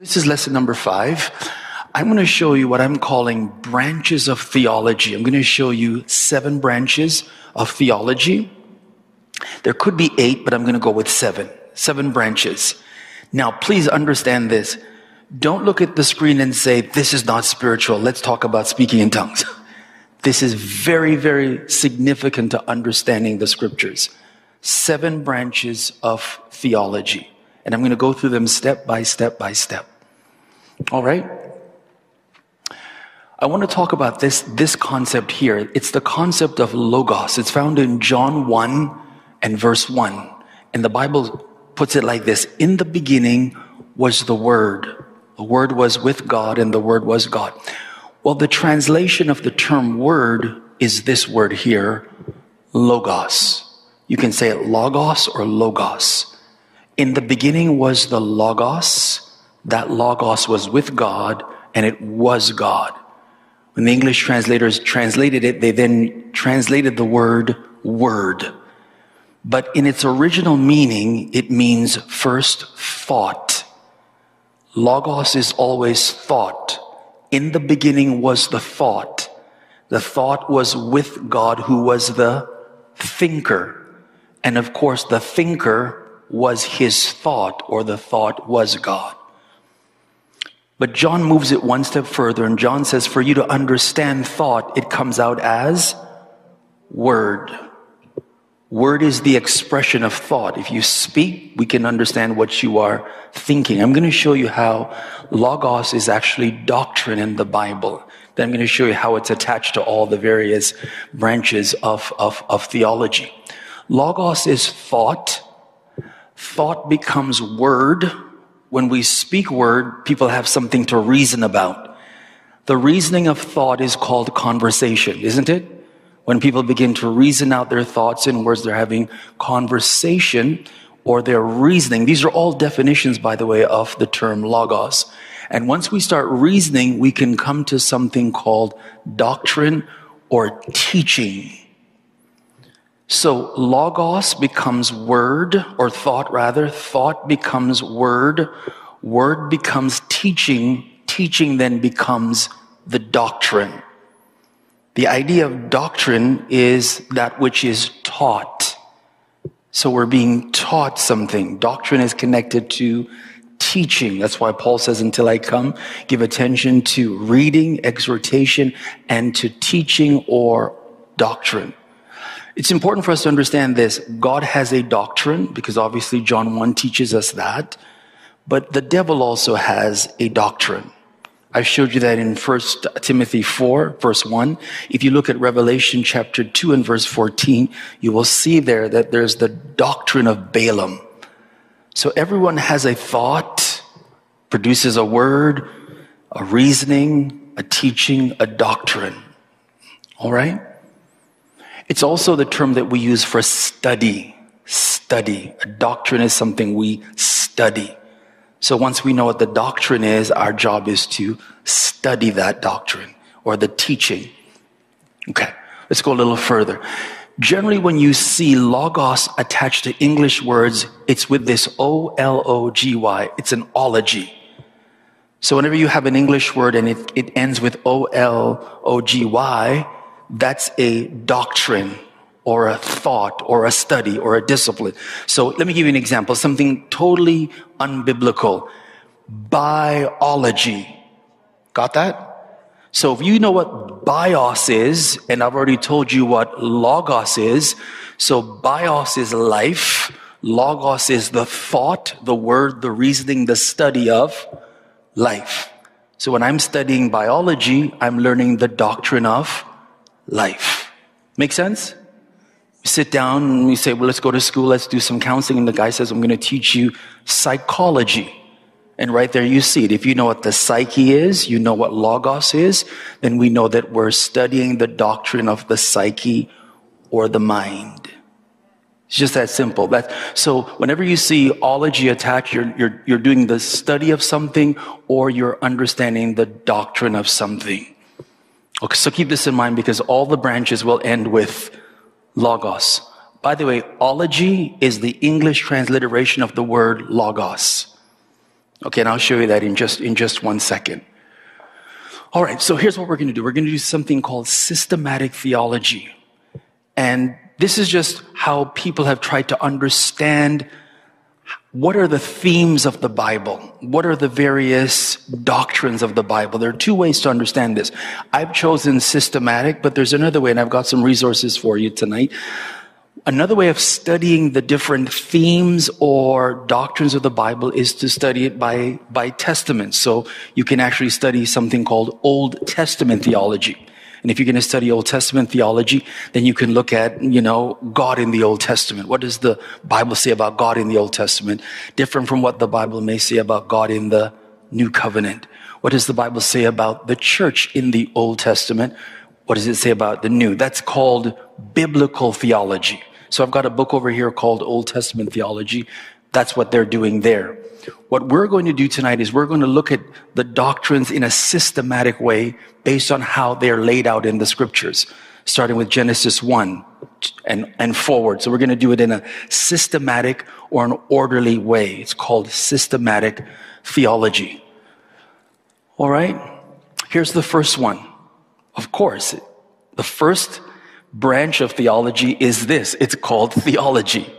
This is lesson number five. I'm going to show you what I'm calling branches of theology. I'm going to show you seven branches of theology. There could be eight, but I'm going to go with seven. Seven branches. Now, please understand this. Don't look at the screen and say, this is not spiritual. Let's talk about speaking in tongues. This is very, very significant to understanding the scriptures. Seven branches of theology. And I'm going to go through them step by step by step. All right? I want to talk about this, this concept here. It's the concept of logos. It's found in John 1 and verse 1. And the Bible puts it like this In the beginning was the Word. The Word was with God, and the Word was God. Well, the translation of the term word is this word here, logos. You can say it logos or logos. In the beginning was the logos, that logos was with God and it was God. When the English translators translated it, they then translated the word word. But in its original meaning, it means first thought. Logos is always thought. In the beginning was the thought. The thought was with God who was the thinker. And of course, the thinker was his thought or the thought was God. But John moves it one step further, and John says, for you to understand thought, it comes out as word. Word is the expression of thought. If you speak, we can understand what you are thinking. I'm going to show you how logos is actually doctrine in the Bible. Then I'm going to show you how it's attached to all the various branches of, of, of theology. Logos is thought. Thought becomes word when we speak word, people have something to reason about. The reasoning of thought is called conversation, isn't it? When people begin to reason out their thoughts in words, they're having conversation or they're reasoning. These are all definitions, by the way, of the term logos. And once we start reasoning, we can come to something called doctrine or teaching. So logos becomes word or thought rather. Thought becomes word. Word becomes teaching. Teaching then becomes the doctrine. The idea of doctrine is that which is taught. So we're being taught something. Doctrine is connected to teaching. That's why Paul says, until I come, give attention to reading, exhortation, and to teaching or doctrine. It's important for us to understand this. God has a doctrine, because obviously John 1 teaches us that, but the devil also has a doctrine. I showed you that in 1 Timothy 4, verse 1. If you look at Revelation chapter 2 and verse 14, you will see there that there's the doctrine of Balaam. So everyone has a thought, produces a word, a reasoning, a teaching, a doctrine. All right? It's also the term that we use for study. Study. A doctrine is something we study. So once we know what the doctrine is, our job is to study that doctrine or the teaching. Okay, let's go a little further. Generally, when you see logos attached to English words, it's with this O L O G Y. It's an ology. So whenever you have an English word and it, it ends with O L O G Y, that's a doctrine or a thought or a study or a discipline. So let me give you an example, something totally unbiblical. Biology. Got that? So if you know what bios is, and I've already told you what logos is, so bios is life, logos is the thought, the word, the reasoning, the study of life. So when I'm studying biology, I'm learning the doctrine of life. Make sense? You sit down and you say, well, let's go to school, let's do some counseling. And the guy says, I'm going to teach you psychology. And right there you see it. If you know what the psyche is, you know what logos is, then we know that we're studying the doctrine of the psyche or the mind. It's just that simple. That, so whenever you see ology attached, you're, you're, you're doing the study of something or you're understanding the doctrine of something. Okay, so keep this in mind because all the branches will end with logos. By the way, ology is the English transliteration of the word logos. Okay, and I'll show you that in just, in just one second. All right, so here's what we're going to do. We're going to do something called systematic theology. And this is just how people have tried to understand what are the themes of the Bible? What are the various doctrines of the Bible? There are two ways to understand this. I've chosen systematic, but there's another way, and I've got some resources for you tonight. Another way of studying the different themes or doctrines of the Bible is to study it by, by testament. So you can actually study something called Old Testament theology. And if you're going to study Old Testament theology, then you can look at, you know, God in the Old Testament. What does the Bible say about God in the Old Testament? Different from what the Bible may say about God in the New Covenant. What does the Bible say about the church in the Old Testament? What does it say about the New? That's called biblical theology. So I've got a book over here called Old Testament Theology. That's what they're doing there. What we're going to do tonight is we're going to look at the doctrines in a systematic way based on how they're laid out in the scriptures, starting with Genesis 1 and, and forward. So we're going to do it in a systematic or an orderly way. It's called systematic theology. All right. Here's the first one. Of course, the first branch of theology is this. It's called theology.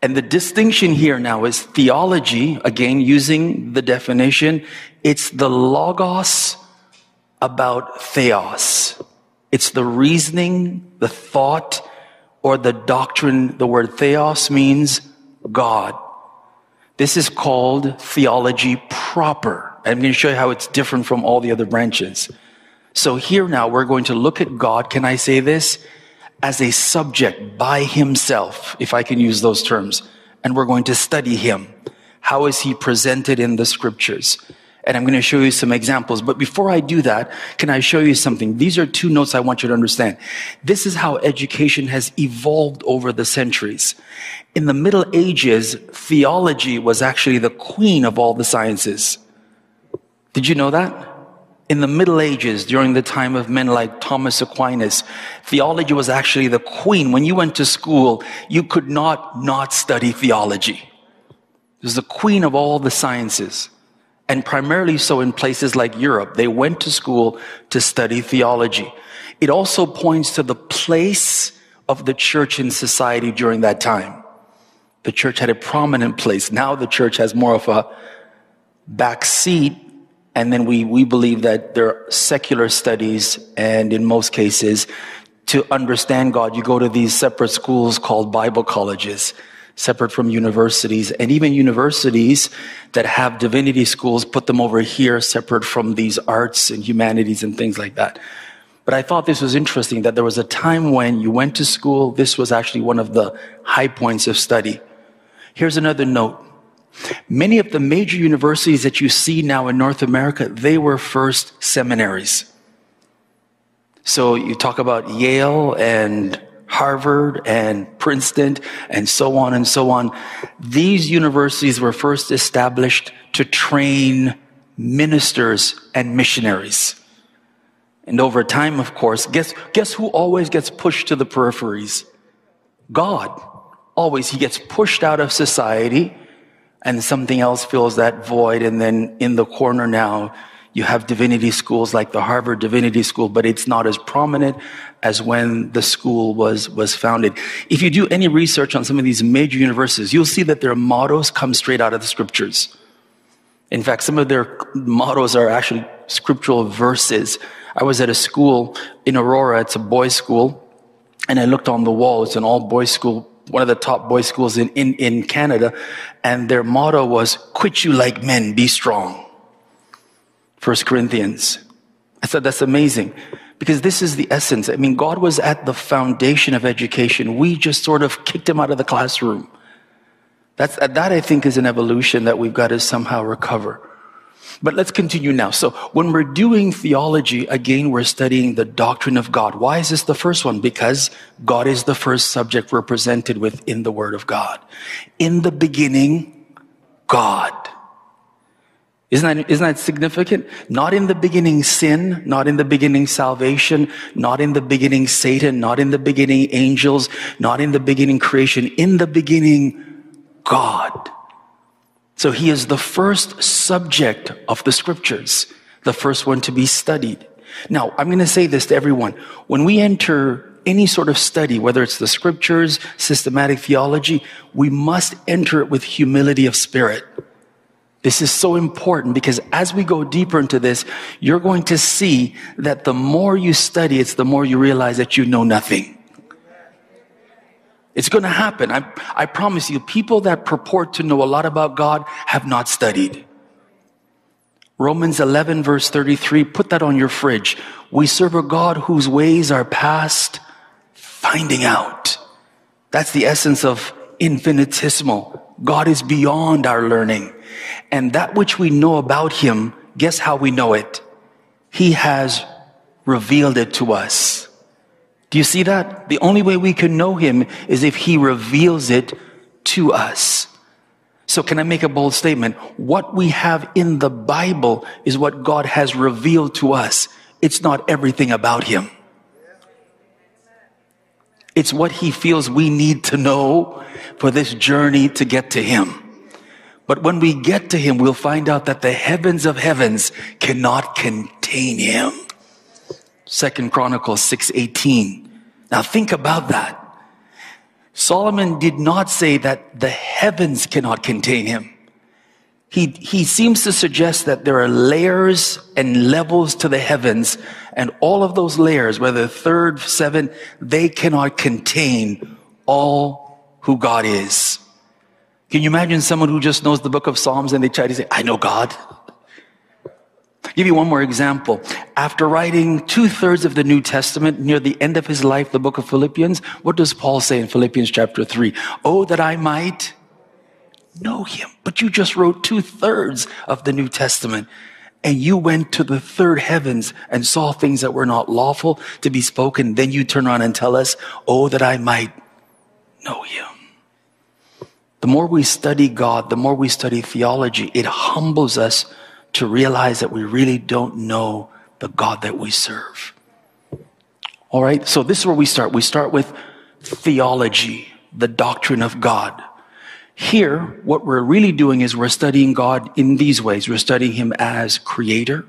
And the distinction here now is theology, again, using the definition, it's the logos about theos. It's the reasoning, the thought, or the doctrine. The word theos means God. This is called theology proper. I'm going to show you how it's different from all the other branches. So here now we're going to look at God. Can I say this? As a subject by himself, if I can use those terms. And we're going to study him. How is he presented in the scriptures? And I'm going to show you some examples. But before I do that, can I show you something? These are two notes I want you to understand. This is how education has evolved over the centuries. In the Middle Ages, theology was actually the queen of all the sciences. Did you know that? In the Middle Ages, during the time of men like Thomas Aquinas, theology was actually the queen. When you went to school, you could not not study theology. It was the queen of all the sciences. And primarily so in places like Europe. They went to school to study theology. It also points to the place of the church in society during that time. The church had a prominent place. Now the church has more of a back seat and then we, we believe that there are secular studies, and in most cases, to understand God, you go to these separate schools called Bible colleges, separate from universities. And even universities that have divinity schools put them over here, separate from these arts and humanities and things like that. But I thought this was interesting that there was a time when you went to school, this was actually one of the high points of study. Here's another note. Many of the major universities that you see now in North America, they were first seminaries. So you talk about Yale and Harvard and Princeton and so on and so on. These universities were first established to train ministers and missionaries. And over time, of course, guess, guess who always gets pushed to the peripheries? God. Always. He gets pushed out of society and something else fills that void. And then in the corner now, you have divinity schools like the Harvard Divinity School, but it's not as prominent as when the school was, was founded. If you do any research on some of these major universities, you'll see that their mottos come straight out of the scriptures. In fact, some of their mottos are actually scriptural verses. I was at a school in Aurora, it's a boys' school, and I looked on the wall, it's an all boys school one of the top boys schools in, in, in Canada, and their motto was, quit you like men, be strong. First Corinthians. I thought that's amazing because this is the essence. I mean, God was at the foundation of education. We just sort of kicked him out of the classroom. That's, that I think is an evolution that we've got to somehow recover. But let's continue now. So when we're doing theology, again, we're studying the doctrine of God. Why is this the first one? Because God is the first subject represented within the Word of God. In the beginning, God. Isn't that, isn't that significant? Not in the beginning sin, not in the beginning salvation, not in the beginning Satan, not in the beginning angels, not in the beginning creation. In the beginning, God. So he is the first subject of the scriptures, the first one to be studied. Now, I'm going to say this to everyone. When we enter any sort of study, whether it's the scriptures, systematic theology, we must enter it with humility of spirit. This is so important because as we go deeper into this, you're going to see that the more you study, it's the more you realize that you know nothing. It's going to happen. I, I promise you, people that purport to know a lot about God have not studied. Romans 11, verse 33, put that on your fridge. We serve a God whose ways are past finding out. That's the essence of infinitesimal. God is beyond our learning. And that which we know about Him, guess how we know it? He has revealed it to us. Do you see that? The only way we can know Him is if He reveals it to us. So can I make a bold statement? What we have in the Bible is what God has revealed to us. It's not everything about Him. It's what he feels we need to know for this journey to get to him. But when we get to him, we'll find out that the heavens of heavens cannot contain him. Second Chronicles 6:18. Now think about that. Solomon did not say that the heavens cannot contain him. He, he seems to suggest that there are layers and levels to the heavens, and all of those layers, whether third, seven, they cannot contain all who God is. Can you imagine someone who just knows the book of Psalms and they try to say, I know God? Give you one more example. After writing two thirds of the New Testament near the end of his life, the book of Philippians, what does Paul say in Philippians chapter three? Oh, that I might know him. But you just wrote two thirds of the New Testament and you went to the third heavens and saw things that were not lawful to be spoken. Then you turn around and tell us, Oh, that I might know him. The more we study God, the more we study theology, it humbles us to realize that we really don't know the God that we serve. All right. So this is where we start. We start with theology, the doctrine of God. Here, what we're really doing is we're studying God in these ways. We're studying Him as creator.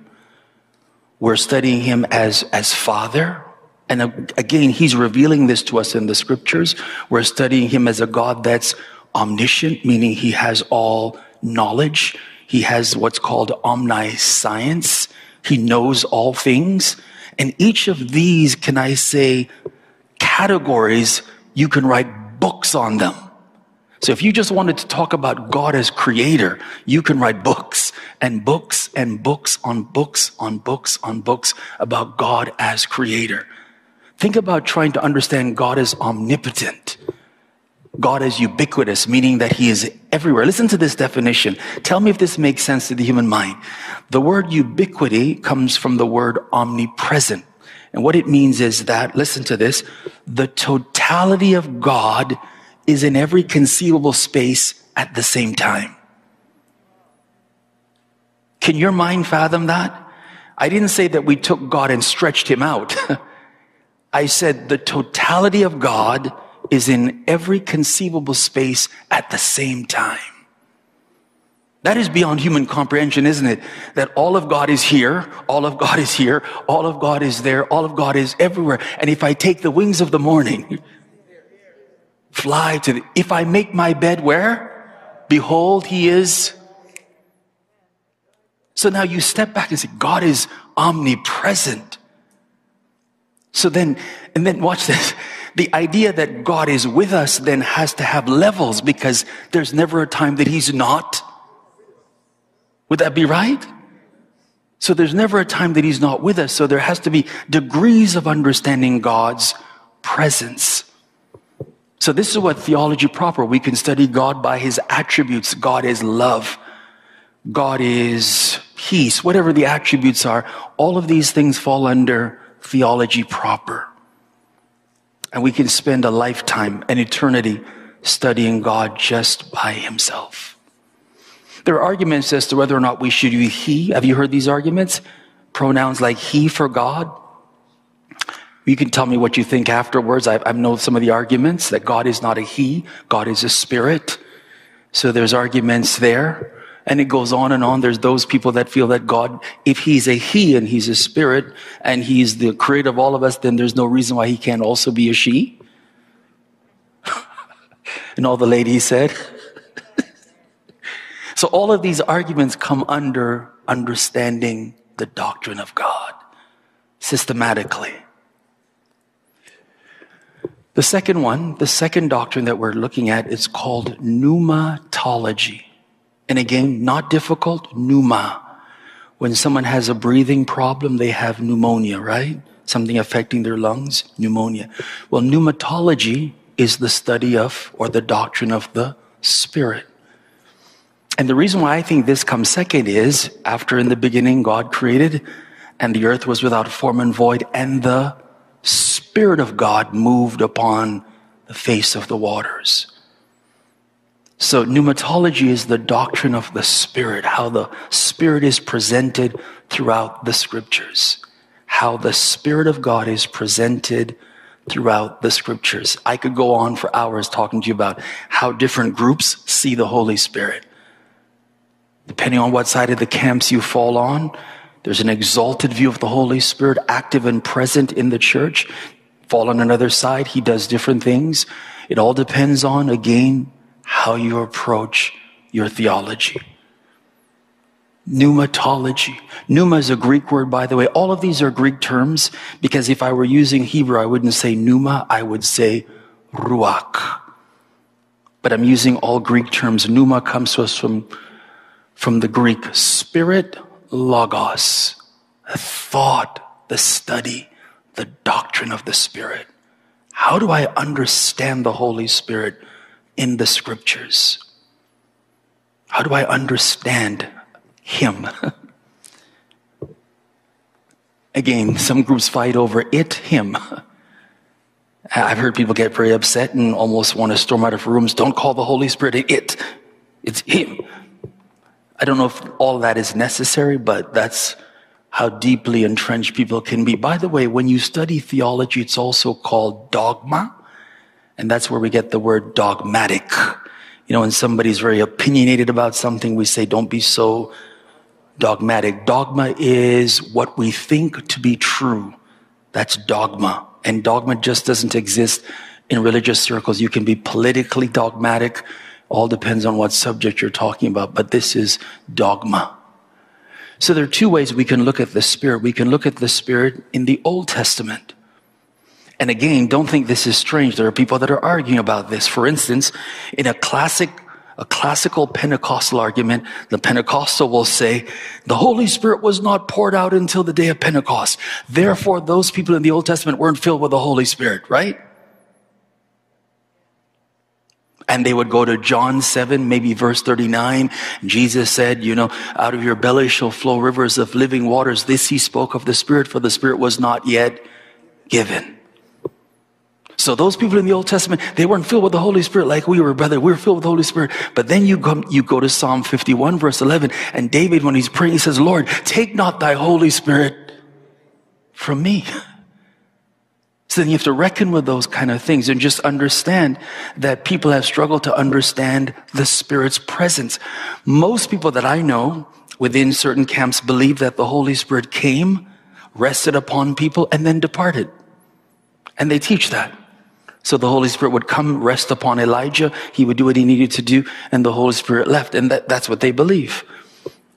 We're studying Him as, as Father. And again, He's revealing this to us in the scriptures. We're studying Him as a God that's omniscient, meaning He has all knowledge. He has what's called omniscience. He knows all things. And each of these, can I say, categories, you can write books on them. So if you just wanted to talk about God as creator, you can write books and books and books on books on books on books about God as creator. Think about trying to understand God as omnipotent. God is ubiquitous, meaning that he is everywhere. Listen to this definition. Tell me if this makes sense to the human mind. The word ubiquity comes from the word omnipresent. And what it means is that, listen to this, the totality of God is in every conceivable space at the same time. Can your mind fathom that? I didn't say that we took God and stretched him out. I said the totality of God is in every conceivable space at the same time. That is beyond human comprehension, isn't it? That all of God is here, all of God is here, all of God is there, all of God is everywhere. And if I take the wings of the morning, Fly to the, if I make my bed where? Behold, he is. So now you step back and say, God is omnipresent. So then, and then watch this. The idea that God is with us then has to have levels because there's never a time that he's not. Would that be right? So there's never a time that he's not with us. So there has to be degrees of understanding God's presence. So this is what theology proper. We can study God by his attributes. God is love. God is peace. Whatever the attributes are, all of these things fall under theology proper. And we can spend a lifetime, an eternity studying God just by himself. There are arguments as to whether or not we should use he. Have you heard these arguments? Pronouns like he for God you can tell me what you think afterwards. I, I know some of the arguments that God is not a he, God is a spirit. So there's arguments there. And it goes on and on. There's those people that feel that God, if He's a He and He's a Spirit and He's the creator of all of us, then there's no reason why He can't also be a she. and all the ladies said. so all of these arguments come under understanding the doctrine of God systematically. The second one, the second doctrine that we're looking at is called pneumatology. And again, not difficult, pneuma. When someone has a breathing problem, they have pneumonia, right? Something affecting their lungs, pneumonia. Well, pneumatology is the study of or the doctrine of the spirit. And the reason why I think this comes second is after in the beginning God created and the earth was without form and void and the Spirit of God moved upon the face of the waters. So, pneumatology is the doctrine of the Spirit, how the Spirit is presented throughout the scriptures, how the Spirit of God is presented throughout the scriptures. I could go on for hours talking to you about how different groups see the Holy Spirit. Depending on what side of the camps you fall on, there's an exalted view of the Holy Spirit active and present in the church. Fall on another side, he does different things. It all depends on, again, how you approach your theology. Pneumatology. Pneuma is a Greek word, by the way. All of these are Greek terms because if I were using Hebrew, I wouldn't say pneuma, I would say ruach. But I'm using all Greek terms. Pneuma comes to us from, from the Greek spirit, logos, the thought, the study, the doctrine of the Spirit. How do I understand the Holy Spirit in the scriptures? How do I understand Him? Again, some groups fight over it, Him. I've heard people get very upset and almost want to storm out of rooms. Don't call the Holy Spirit it. It's Him. I don't know if all that is necessary, but that's how deeply entrenched people can be. By the way, when you study theology, it's also called dogma. And that's where we get the word dogmatic. You know, when somebody's very opinionated about something, we say, don't be so dogmatic. Dogma is what we think to be true. That's dogma. And dogma just doesn't exist in religious circles. You can be politically dogmatic all depends on what subject you're talking about, but this is dogma. So there are two ways we can look at the Spirit. We can look at the Spirit in the Old Testament. And again, don't think this is strange. There are people that are arguing about this. For instance, in a classic a classical Pentecostal argument, the Pentecostal will say, the Holy Spirit was not poured out until the day of Pentecost. Therefore, those people in the Old Testament weren't filled with the Holy Spirit, right? and they would go to John 7, maybe verse 39. Jesus said, you know, out of your belly shall flow rivers of living waters. This he spoke of the Spirit, for the Spirit was not yet given. So those people in the Old Testament, they weren't filled with the Holy Spirit like we were, brother. We were filled with the Holy Spirit. But then you go, you go to Psalm 51 verse 11 and David, when he's praying, he says, Lord, take not thy Holy Spirit from me. So then you have to reckon with those kind of things and just understand that people have struggled to understand the Spirit's presence. Most people that I know within certain camps believe that the Holy Spirit came, rested upon people, and then departed. And they teach that. So the Holy Spirit would come, rest upon Elijah. He would do what he needed to do, and the Holy Spirit left. And that, that's what they believe.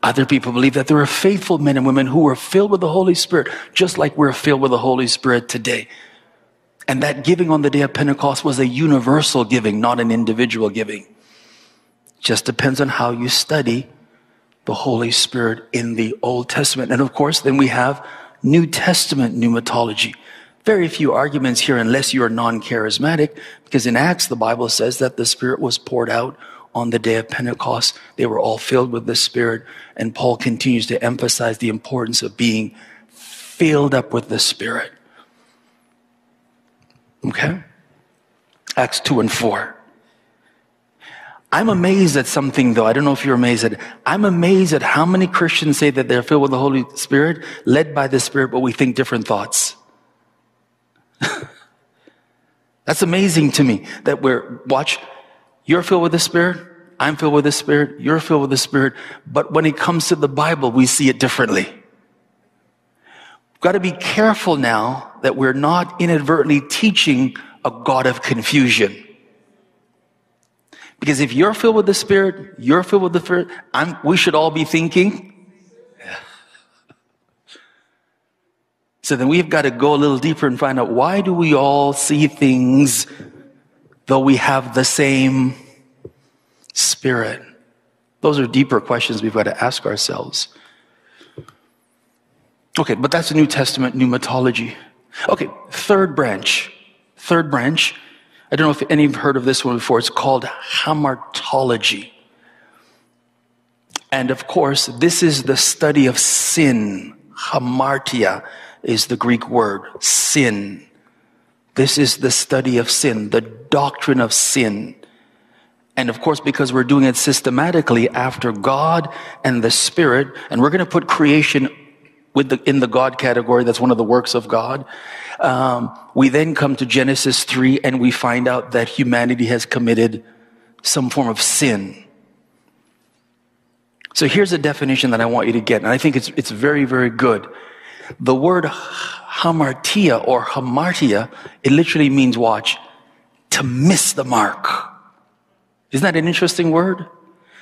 Other people believe that there are faithful men and women who were filled with the Holy Spirit, just like we're filled with the Holy Spirit today. And that giving on the day of Pentecost was a universal giving, not an individual giving. Just depends on how you study the Holy Spirit in the Old Testament. And of course, then we have New Testament pneumatology. Very few arguments here unless you are non-charismatic, because in Acts, the Bible says that the Spirit was poured out on the day of Pentecost. They were all filled with the Spirit. And Paul continues to emphasize the importance of being filled up with the Spirit. Okay? Acts 2 and 4. I'm amazed at something though. I don't know if you're amazed at I'm amazed at how many Christians say that they're filled with the Holy Spirit, led by the Spirit, but we think different thoughts. That's amazing to me that we're, watch, you're filled with the Spirit. I'm filled with the Spirit, you're filled with the Spirit, but when it comes to the Bible, we see it differently. We've got to be careful now that we're not inadvertently teaching a God of confusion. Because if you're filled with the Spirit, you're filled with the Spirit, I'm, we should all be thinking. So then we've got to go a little deeper and find out why do we all see things though we have the same Spirit? Those are deeper questions we've got to ask ourselves. Okay, but that's New Testament pneumatology. Okay, third branch. Third branch. I don't know if any have heard of this one before. It's called hamartology. And of course, this is the study of sin. Hamartia is the Greek word. Sin. This is the study of sin, the doctrine of sin. And of course, because we're doing it systematically after God and the Spirit, and we're going to put creation with the, in the God category, that's one of the works of God. Um, we then come to Genesis 3 and we find out that humanity has committed some form of sin. So here's a definition that I want you to get, and I think it's, it's very, very good. The word hamartia or hamartia, it literally means watch, to miss the mark. Isn't that an interesting word?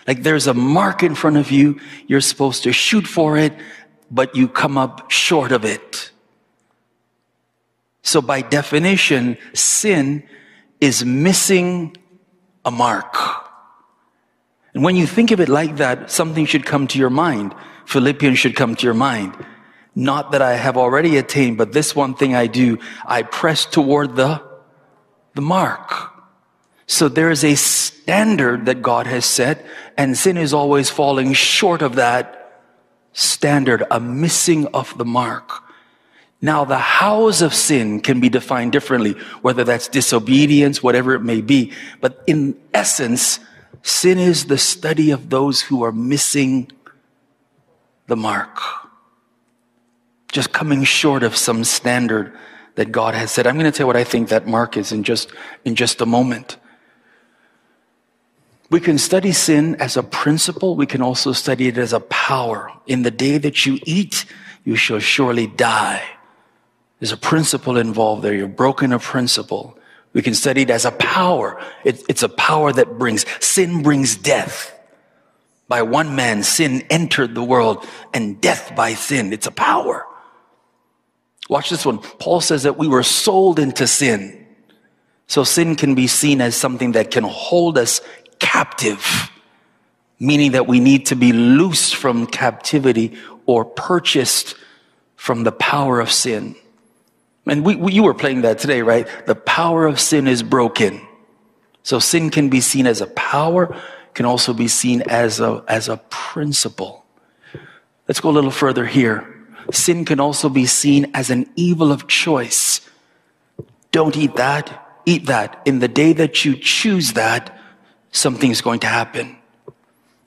Like there's a mark in front of you, you're supposed to shoot for it, but you come up short of it. So by definition, sin is missing a mark. And when you think of it like that, something should come to your mind. Philippians should come to your mind. Not that I have already attained, but this one thing I do, I press toward the, the mark. So there is a standard that God has set, and sin is always falling short of that standard, a missing of the mark. Now, the hows of sin can be defined differently, whether that's disobedience, whatever it may be. But in essence, sin is the study of those who are missing the mark just coming short of some standard that God has said. I'm going to tell you what I think that mark is in just, in just a moment. We can study sin as a principle. We can also study it as a power. In the day that you eat, you shall surely die. There's a principle involved there. You've broken a principle. We can study it as a power. It, it's a power that brings, sin brings death. By one man, sin entered the world and death by sin. It's a power. Watch this one. Paul says that we were sold into sin. So sin can be seen as something that can hold us captive, meaning that we need to be loosed from captivity or purchased from the power of sin. And we, we, you were playing that today, right? The power of sin is broken. So sin can be seen as a power, can also be seen as a, as a principle. Let's go a little further here sin can also be seen as an evil of choice. Don't eat that, eat that. In the day that you choose that, something's going to happen.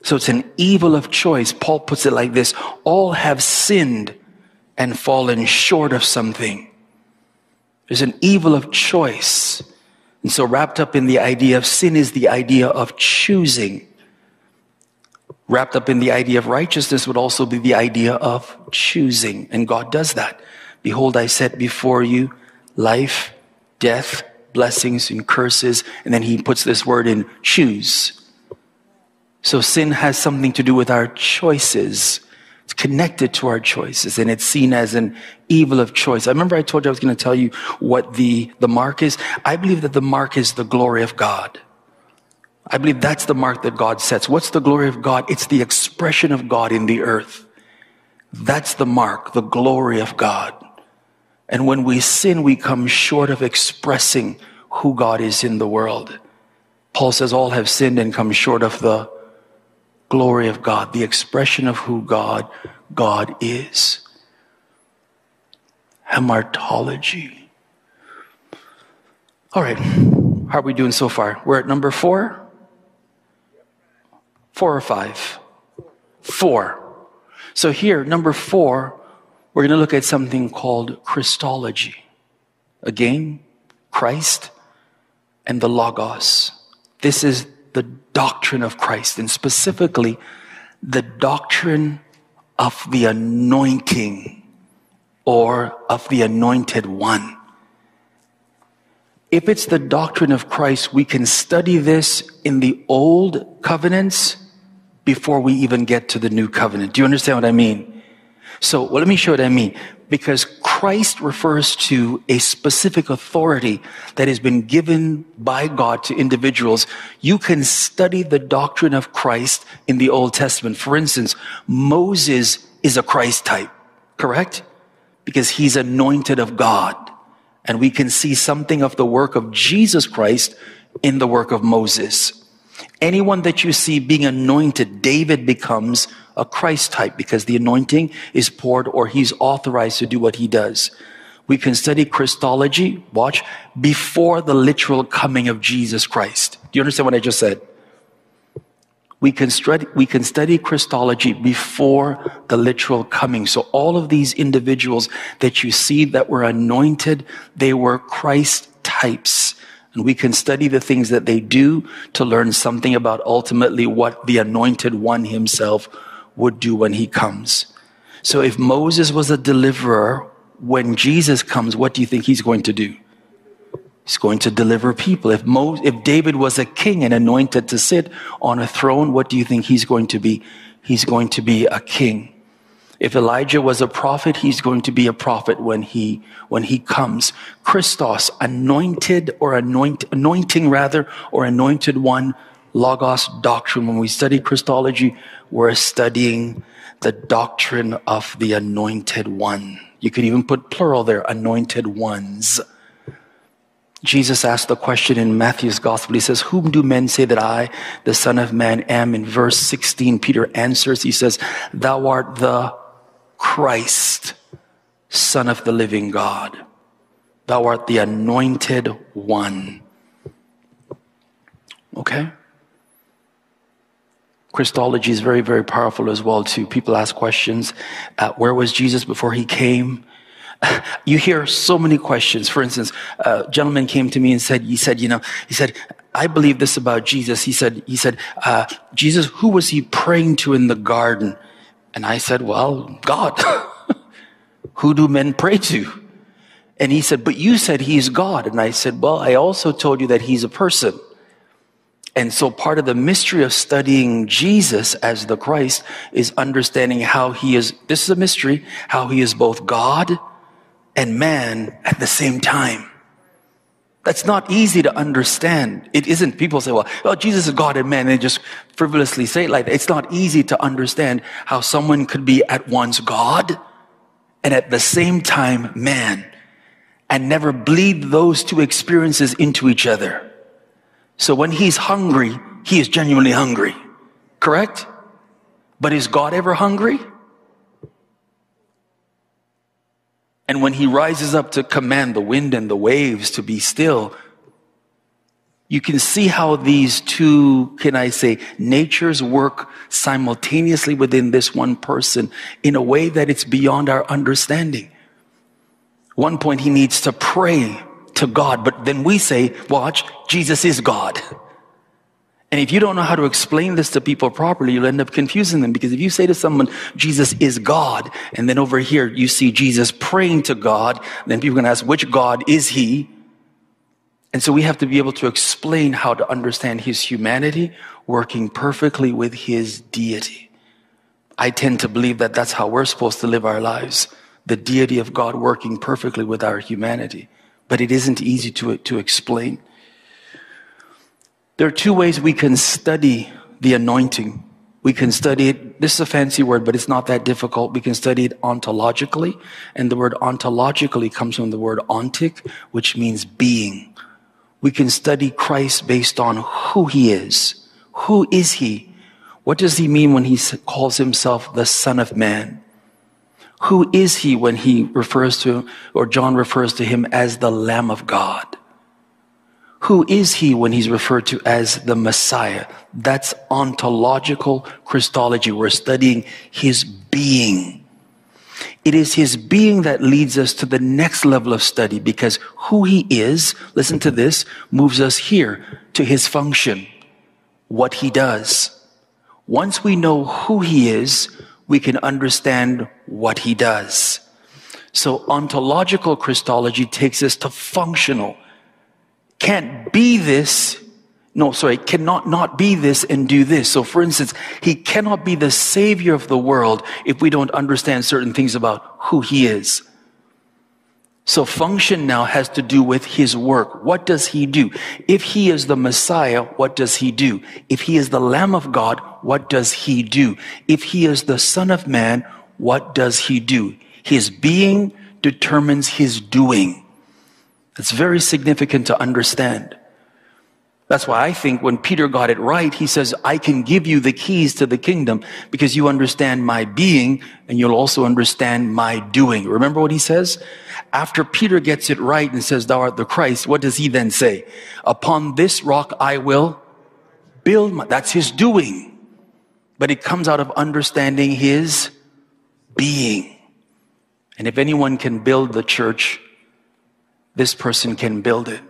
So it's an evil of choice. Paul puts it like this all have sinned and fallen short of something. There's an evil of choice. And so, wrapped up in the idea of sin is the idea of choosing. Wrapped up in the idea of righteousness would also be the idea of choosing. And God does that. Behold, I set before you life, death, blessings, and curses. And then he puts this word in choose. So sin has something to do with our choices. It's connected to our choices and it's seen as an evil of choice. I remember I told you I was going to tell you what the, the mark is. I believe that the mark is the glory of God. I believe that's the mark that God sets. What's the glory of God? It's the expression of God in the earth. That's the mark, the glory of God. And when we sin, we come short of expressing who God is in the world. Paul says, All have sinned and come short of the glory of God, the expression of who God, God is. Hamartology. All right. How are we doing so far? We're at number four. Four or five? Four. So here, number four, we're going to look at something called Christology. Again, Christ and the Logos. This is the doctrine of Christ and specifically the doctrine of the anointing or of the anointed one. If it's the doctrine of Christ, we can study this in the old covenants before we even get to the new covenant. Do you understand what I mean? So, well, let me show what I mean. Because Christ refers to a specific authority that has been given by God to individuals. You can study the doctrine of Christ in the Old Testament. For instance, Moses is a Christ type, correct? Because he's anointed of God. And we can see something of the work of Jesus Christ in the work of Moses. Anyone that you see being anointed, David becomes a Christ type because the anointing is poured or he's authorized to do what he does. We can study Christology, watch, before the literal coming of Jesus Christ. Do you understand what I just said? We can study, we can study Christology before the literal coming. So all of these individuals that you see that were anointed, they were Christ types. And we can study the things that they do to learn something about ultimately what the anointed one himself would do when he comes. So if Moses was a deliverer, when Jesus comes, what do you think he's going to do? He's going to deliver people. If, Mo, if David was a king and anointed to sit on a throne, what do you think he's going to be? He's going to be a king. If Elijah was a prophet, he's going to be a prophet when he, when he comes. Christos, anointed or anoint, anointing rather, or anointed one, logos doctrine. When we study Christology, we're studying the doctrine of the anointed one. You could even put plural there, anointed ones. Jesus asked the question in Matthew's gospel. He says, Whom do men say that I, the Son of Man, am? In verse 16, Peter answers, He says, Thou art the Christ, Son of the living God. Thou art the anointed one. Okay? Christology is very, very powerful as well, too. People ask questions. Uh, where was Jesus before he came? you hear so many questions. For instance, a gentleman came to me and said, he said, you know, he said, I believe this about Jesus. He said, he said, uh, Jesus, who was he praying to in the garden? And I said, well, God. who do men pray to? And he said, but you said he's God. And I said, well, I also told you that he's a person. And so part of the mystery of studying Jesus as the Christ is understanding how he is, this is a mystery, how he is both God and man at the same time. That's not easy to understand. It isn't. People say, well, well, Jesus is God and man, they just frivolously say it like that. It's not easy to understand how someone could be at once God and at the same time man and never bleed those two experiences into each other. So when he's hungry, he is genuinely hungry. Correct? But is God ever hungry? And when he rises up to command the wind and the waves to be still, you can see how these two, can I say, natures work simultaneously within this one person in a way that it's beyond our understanding. One point he needs to pray to God, but then we say, watch, Jesus is God. And if you don't know how to explain this to people properly, you'll end up confusing them because if you say to someone, Jesus is God, and then over here you see Jesus praying to God, then people are going to ask, which God is he? And so we have to be able to explain how to understand his humanity working perfectly with his deity. I tend to believe that that's how we're supposed to live our lives. The deity of God working perfectly with our humanity. But it isn't easy to, to explain. There are two ways we can study the anointing. We can study it, this is a fancy word, but it's not that difficult. We can study it ontologically, and the word ontologically comes from the word ontic, which means being. We can study Christ based on who he is. Who is he? What does he mean when he calls himself the Son of Man? Who is he when he refers to, or John refers to him as the Lamb of God? Who is he when he's referred to as the Messiah? That's ontological Christology. We're studying his being. It is his being that leads us to the next level of study because who he is, listen to this, moves us here to his function. what he does. Once we know who he is, we can understand what he does. So ontological Christology takes us to functional. Can't be this. No, sorry, cannot not be this and do this. So for instance, he cannot be the savior of the world if we don't understand certain things about who he is. So function now has to do with his work. What does he do? If he is the Messiah, what does he do? If he is the Lamb of God, what does he do? If he is the Son of Man, what does he do? His being determines his doing. It's very significant to understand. That's why I think when Peter got it right, he says, I can give you the keys to the kingdom because you understand my being and you'll also understand my doing. Remember what he says? After Peter gets it right and says, Thou art the Christ, what does he then say? Upon this rock I will build my, that's his doing. But it comes out of understanding his being. And if anyone can build the church, this person can build it.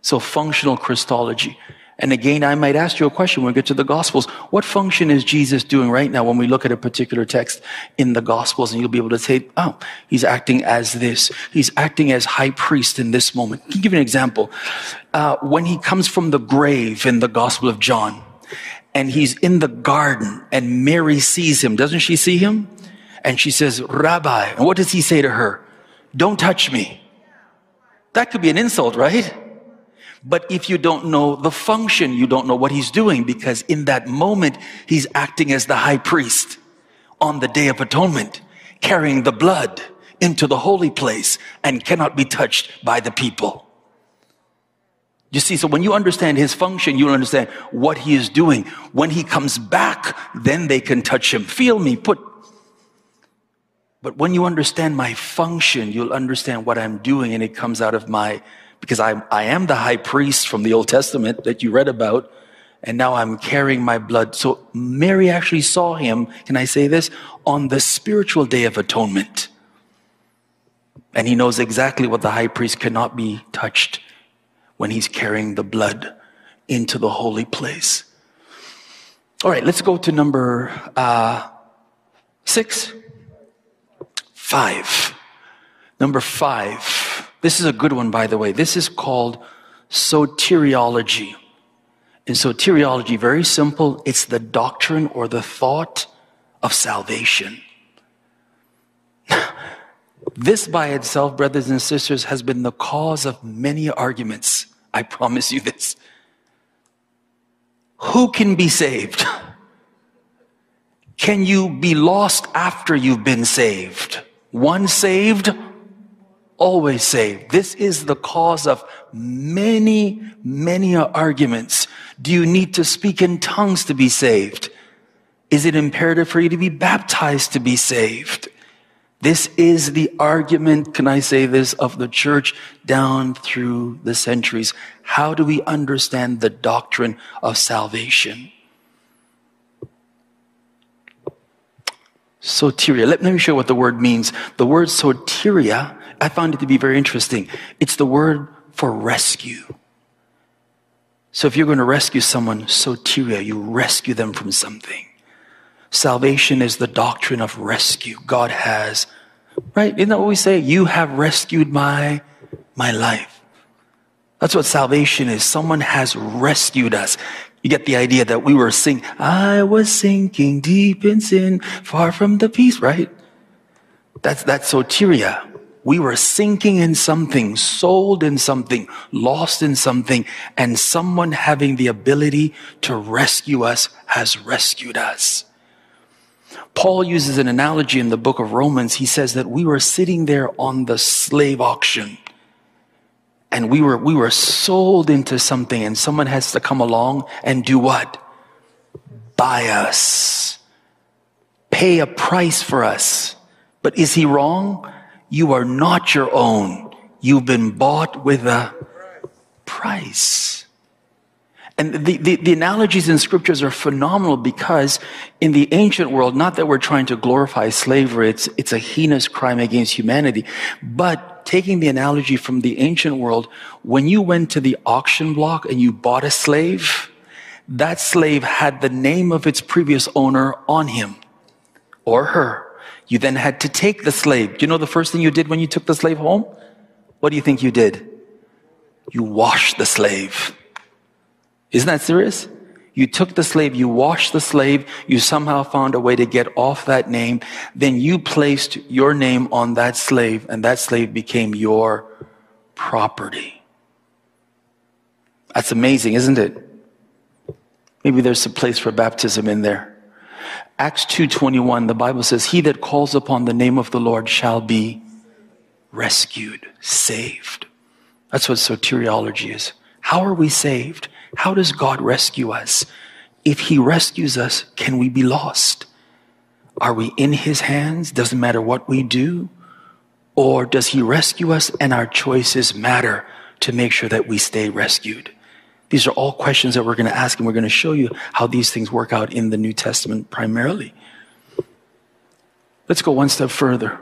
So functional Christology. And again, I might ask you a question when we get to the Gospels. What function is Jesus doing right now when we look at a particular text in the Gospels? And you'll be able to say, oh, he's acting as this. He's acting as high priest in this moment. I'll give you an example. Uh, when he comes from the grave in the Gospel of John, and he's in the garden, and Mary sees him. Doesn't she see him? And she says, Rabbi. And what does he say to her? Don't touch me. That could be an insult, right? But if you don't know the function, you don't know what he's doing because in that moment, he's acting as the high priest on the day of atonement, carrying the blood into the holy place and cannot be touched by the people. You see, so when you understand his function, you'll understand what he is doing. When he comes back, then they can touch him. Feel me, put. But when you understand my function, you'll understand what I'm doing and it comes out of my because I, I am the high priest from the Old Testament that you read about, and now I'm carrying my blood. So Mary actually saw him, can I say this, on the spiritual day of atonement. And he knows exactly what the high priest cannot be touched when he's carrying the blood into the holy place. All right, let's go to number uh, six. Five. Number five. This is a good one, by the way. This is called soteriology. And soteriology, very simple, it's the doctrine or the thought of salvation. this by itself, brothers and sisters, has been the cause of many arguments. I promise you this. Who can be saved? Can you be lost after you've been saved? One saved, always saved. This is the cause of many, many arguments. Do you need to speak in tongues to be saved? Is it imperative for you to be baptized to be saved? This is the argument, can I say this, of the church down through the centuries. How do we understand the doctrine of salvation? Soteria. Let, let me show you what the word means. The word soteria I found it to be very interesting. It's the word for rescue. So if you're going to rescue someone, soteria, you rescue them from something. Salvation is the doctrine of rescue. God has, right? Isn't that what we say? You have rescued my, my life. That's what salvation is. Someone has rescued us. You get the idea that we were sinking. I was sinking deep in sin, far from the peace, right? That's, that's soteria. We were sinking in something, sold in something, lost in something, and someone having the ability to rescue us has rescued us. Paul uses an analogy in the book of Romans. He says that we were sitting there on the slave auction and we were, we were sold into something and someone has to come along and do what? Buy us. Pay a price for us. But is he wrong? You are not your own. You've been bought with a price. And the, the, the, analogies in scriptures are phenomenal because in the ancient world, not that we're trying to glorify slavery, it's, it's a heinous crime against humanity. But taking the analogy from the ancient world, when you went to the auction block and you bought a slave, that slave had the name of its previous owner on him or her. You then had to take the slave. Do you know the first thing you did when you took the slave home? What do you think you did? You washed the slave. Isn't that serious? You took the slave, you washed the slave, you somehow found a way to get off that name, then you placed your name on that slave, and that slave became your property. That's amazing, isn't it? Maybe there's a place for baptism in there. Acts 2:21 the Bible says he that calls upon the name of the Lord shall be rescued, saved. That's what soteriology is. How are we saved? How does God rescue us? If He rescues us, can we be lost? Are we in His hands? Doesn't matter what we do? Or does He rescue us and our choices matter to make sure that we stay rescued? These are all questions that we're going to ask, and we're going to show you how these things work out in the New Testament primarily. Let's go one step further.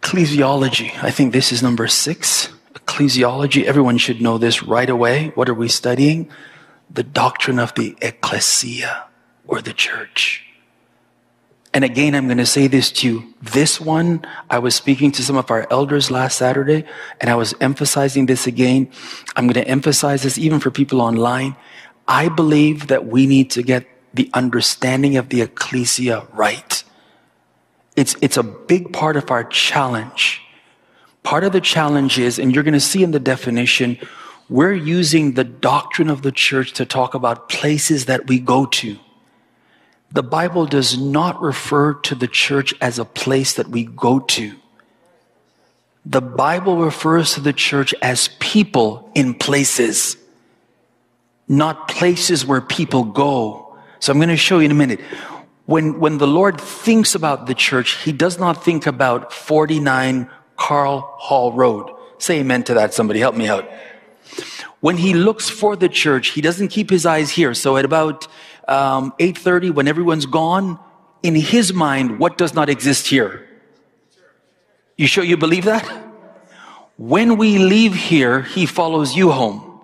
Ecclesiology. I think this is number six ecclesiology, everyone should know this right away. What are we studying? The doctrine of the ecclesia or the church. And again, I'm going to say this to you. This one, I was speaking to some of our elders last Saturday, and I was emphasizing this again. I'm going to emphasize this even for people online. I believe that we need to get the understanding of the ecclesia right. It's, it's a big part of our challenge Part of the challenge is, and you're going to see in the definition, we're using the doctrine of the church to talk about places that we go to. The Bible does not refer to the church as a place that we go to. The Bible refers to the church as people in places, not places where people go. So I'm going to show you in a minute. When, when the Lord thinks about the church, he does not think about 49 Carl Hall Road. Say amen to that, somebody. Help me out. When he looks for the church, he doesn't keep his eyes here. So at about um, 8.30, when everyone's gone, in his mind, what does not exist here? You sure you believe that? When we leave here, he follows you home.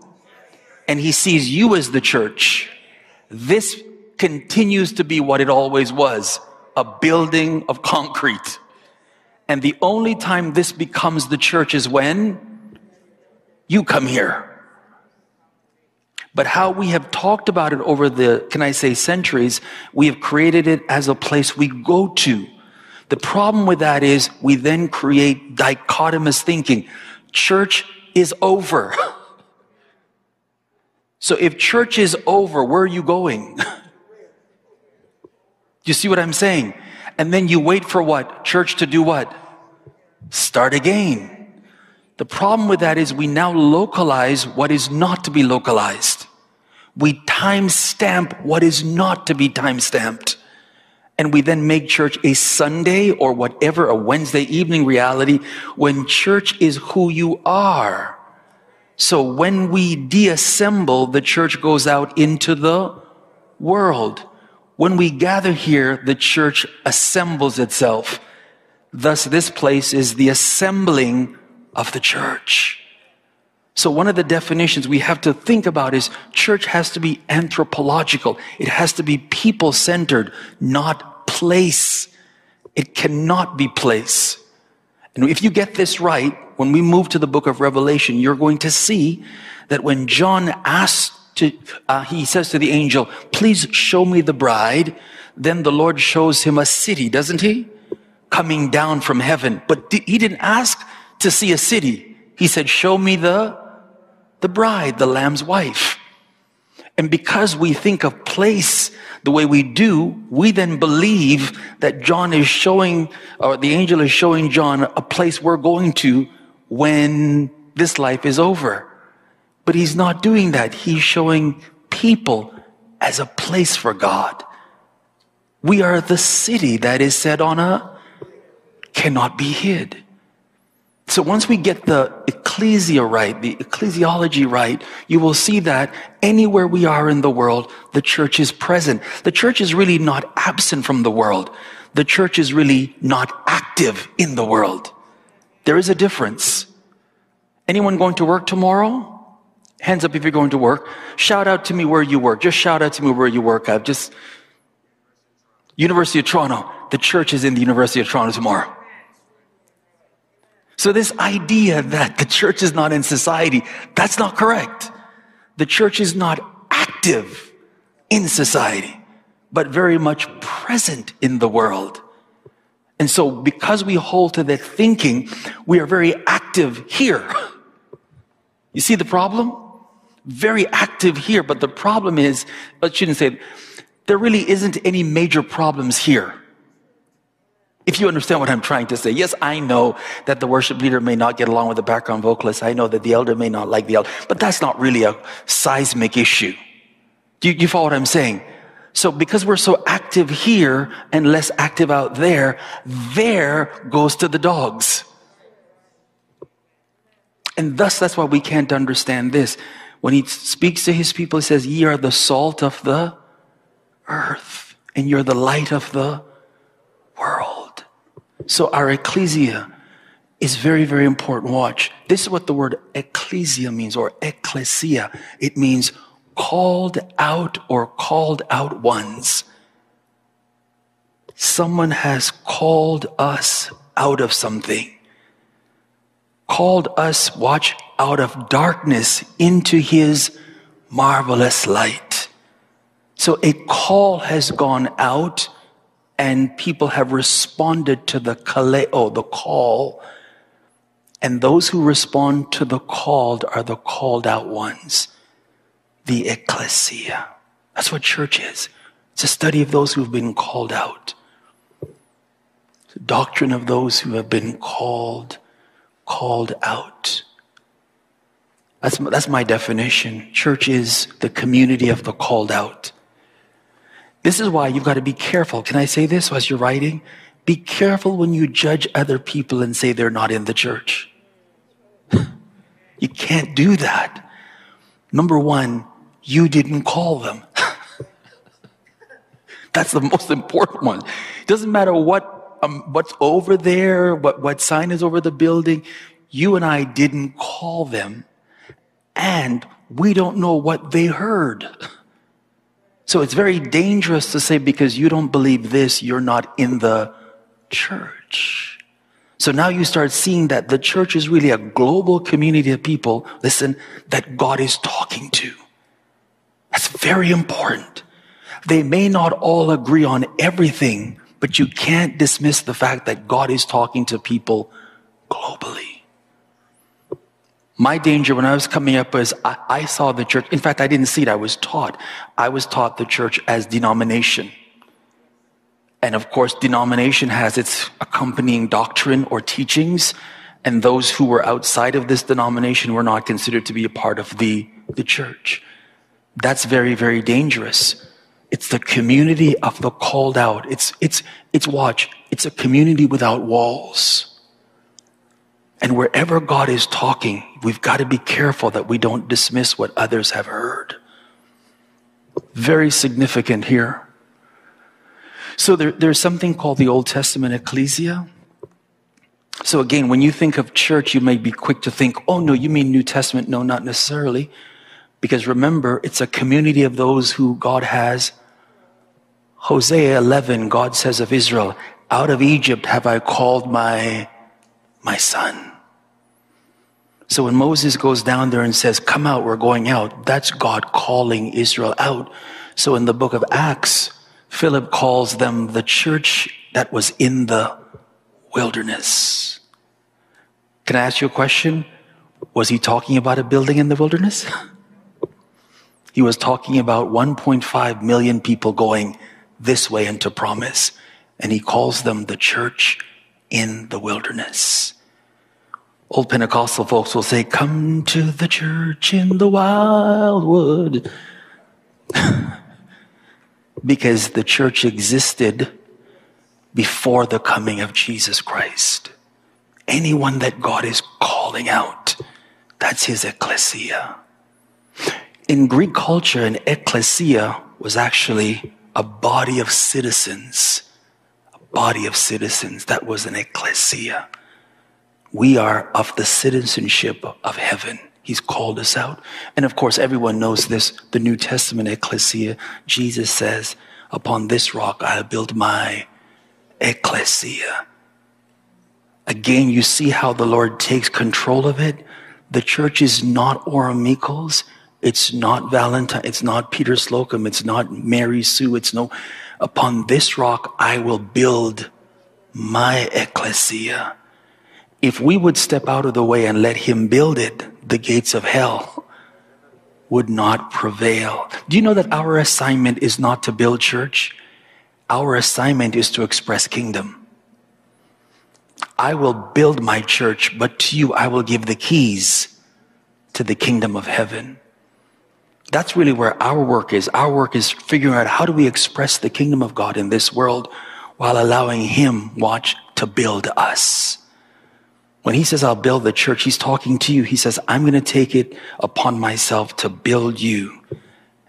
And he sees you as the church. This continues to be what it always was a building of concrete. And the only time this becomes the church is when you come here. But how we have talked about it over the, can I say, centuries, we have created it as a place we go to. The problem with that is we then create dichotomous thinking. Church is over. So if church is over, where are you going? You see what I'm saying? And then you wait for what? Church to do what? Start again. The problem with that is we now localize what is not to be localized. We timestamp what is not to be timestamped. And we then make church a Sunday or whatever, a Wednesday evening reality when church is who you are. So when we deassemble, the church goes out into the world. When we gather here, the church assembles itself. Thus, this place is the assembling of the church. So one of the definitions we have to think about is church has to be anthropological. It has to be people centered, not place. It cannot be place. And if you get this right, when we move to the book of Revelation, you're going to see that when John asked to, uh, he says to the angel, please show me the bride. Then the Lord shows him a city, doesn't he? Coming down from heaven. But he didn't ask to see a city. He said, show me the, the bride, the lamb's wife. And because we think of place the way we do, we then believe that John is showing, or the angel is showing John a place we're going to when this life is over. But he's not doing that. He's showing people as a place for God. We are the city that is set on a cannot be hid. So once we get the ecclesia right, the ecclesiology right, you will see that anywhere we are in the world, the church is present. The church is really not absent from the world. The church is really not active in the world. There is a difference. Anyone going to work tomorrow? Hands up if you're going to work. Shout out to me where you work. Just shout out to me where you work. I've just, University of Toronto. The church is in the University of Toronto tomorrow. So this idea that the church is not in society, that's not correct. The church is not active in society, but very much present in the world. And so because we hold to that thinking, we are very active here. You see the problem? Very active here, but the problem is, uh, I shouldn't say, there really isn't any major problems here. If you understand what I'm trying to say. Yes, I know that the worship leader may not get along with the background vocalist. I know that the elder may not like the elder, but that's not really a seismic issue. Do you, you follow what I'm saying? So because we're so active here and less active out there, there goes to the dogs. And thus, that's why we can't understand this. When he speaks to his people, he says, Ye are the salt of the earth, and you're the light of the world. So our ecclesia is very, very important. Watch. This is what the word ecclesia means, or ecclesia. It means called out or called out ones. Someone has called us out of something. Called us, watch, out of darkness into his marvelous light. So a call has gone out and people have responded to the kaleo, the call. And those who respond to the called are the called out ones. The ecclesia. That's what church is. It's a study of those who have been called out. It's a doctrine of those who have been called, called out. That's, that's my definition. Church is the community of the called out. This is why you've got to be careful. Can I say this as you're writing? Be careful when you judge other people and say they're not in the church. you can't do that. Number one, you didn't call them. That's the most important one. It doesn't matter what um, what's over there, what, what sign is over the building. You and I didn't call them, and we don't know what they heard. So it's very dangerous to say because you don't believe this, you're not in the church. So now you start seeing that the church is really a global community of people, listen, that God is talking to. That's very important. They may not all agree on everything, but you can't dismiss the fact that God is talking to people globally. My danger when I was coming up was I, I, saw the church. In fact, I didn't see it. I was taught. I was taught the church as denomination. And of course, denomination has its accompanying doctrine or teachings. And those who were outside of this denomination were not considered to be a part of the, the church. That's very, very dangerous. It's the community of the called out. It's, it's, it's watch. It's a community without walls. And wherever God is talking, we've got to be careful that we don't dismiss what others have heard. Very significant here. So there, there's something called the Old Testament ecclesia. So again, when you think of church, you may be quick to think, oh no, you mean New Testament. No, not necessarily. Because remember, it's a community of those who God has. Hosea 11, God says of Israel, out of Egypt have I called my, my son. So when Moses goes down there and says, Come out, we're going out, that's God calling Israel out. So in the book of Acts, Philip calls them the church that was in the wilderness. Can I ask you a question? Was he talking about a building in the wilderness? he was talking about 1.5 million people going this way into promise. And he calls them the church in the wilderness. Old Pentecostal folks will say, Come to the church in the wildwood. because the church existed before the coming of Jesus Christ. Anyone that God is calling out, that's his ecclesia. In Greek culture, an ecclesia was actually a body of citizens. A body of citizens. That was an ecclesia. We are of the citizenship of heaven He's called us out. And of course, everyone knows this. The New Testament ecclesia, Jesus says, Upon this rock I'll build my ecclesia. Again, you see how the Lord takes control of it. The church is not Orim Meikle. It's not Valentine. It's not Peter Slocum. It's not Mary Sue. It's no, upon this rock I will build my ecclesia. If we would step out of the way and let him build it, the gates of hell would not prevail. Do you know that our assignment is not to build church? Our assignment is to express kingdom. I will build my church, but to you I will give the keys to the kingdom of heaven. That's really where our work is. Our work is figuring out how do we express the kingdom of God in this world while allowing Him, watch, to build us. When He says, I'll build the church, He's talking to you. He says, I'm going to take it upon myself to build you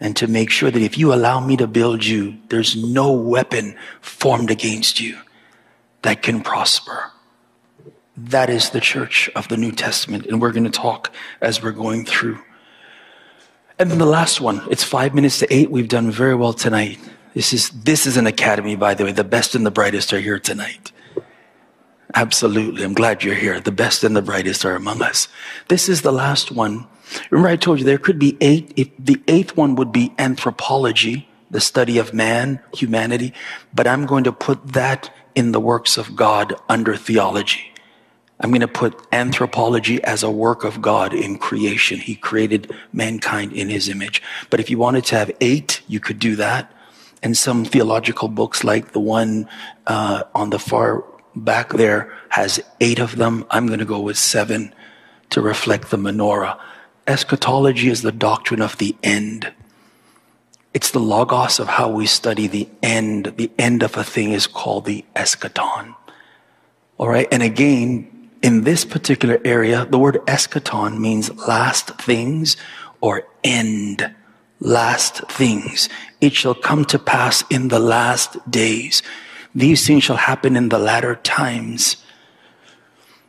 and to make sure that if you allow me to build you, there's no weapon formed against you that can prosper. That is the church of the New Testament. And we're going to talk as we're going through. And then the last one, it's five minutes to eight. We've done very well tonight. This is, this is an academy, by the way. The best and the brightest are here tonight. Absolutely. I'm glad you're here. The best and the brightest are among us. This is the last one. Remember I told you there could be eight. If the eighth one would be anthropology, the study of man, humanity. But I'm going to put that in the works of God under theology. I'm going to put anthropology as a work of God in creation. He created mankind in his image. But if you wanted to have eight, you could do that. And some theological books, like the one uh, on the far back there, has eight of them. I'm going to go with seven to reflect the menorah. Eschatology is the doctrine of the end. It's the logos of how we study the end. The end of a thing is called the eschaton. All right. And again, in this particular area, the word eschaton means last things or end. Last things. It shall come to pass in the last days. These things shall happen in the latter times.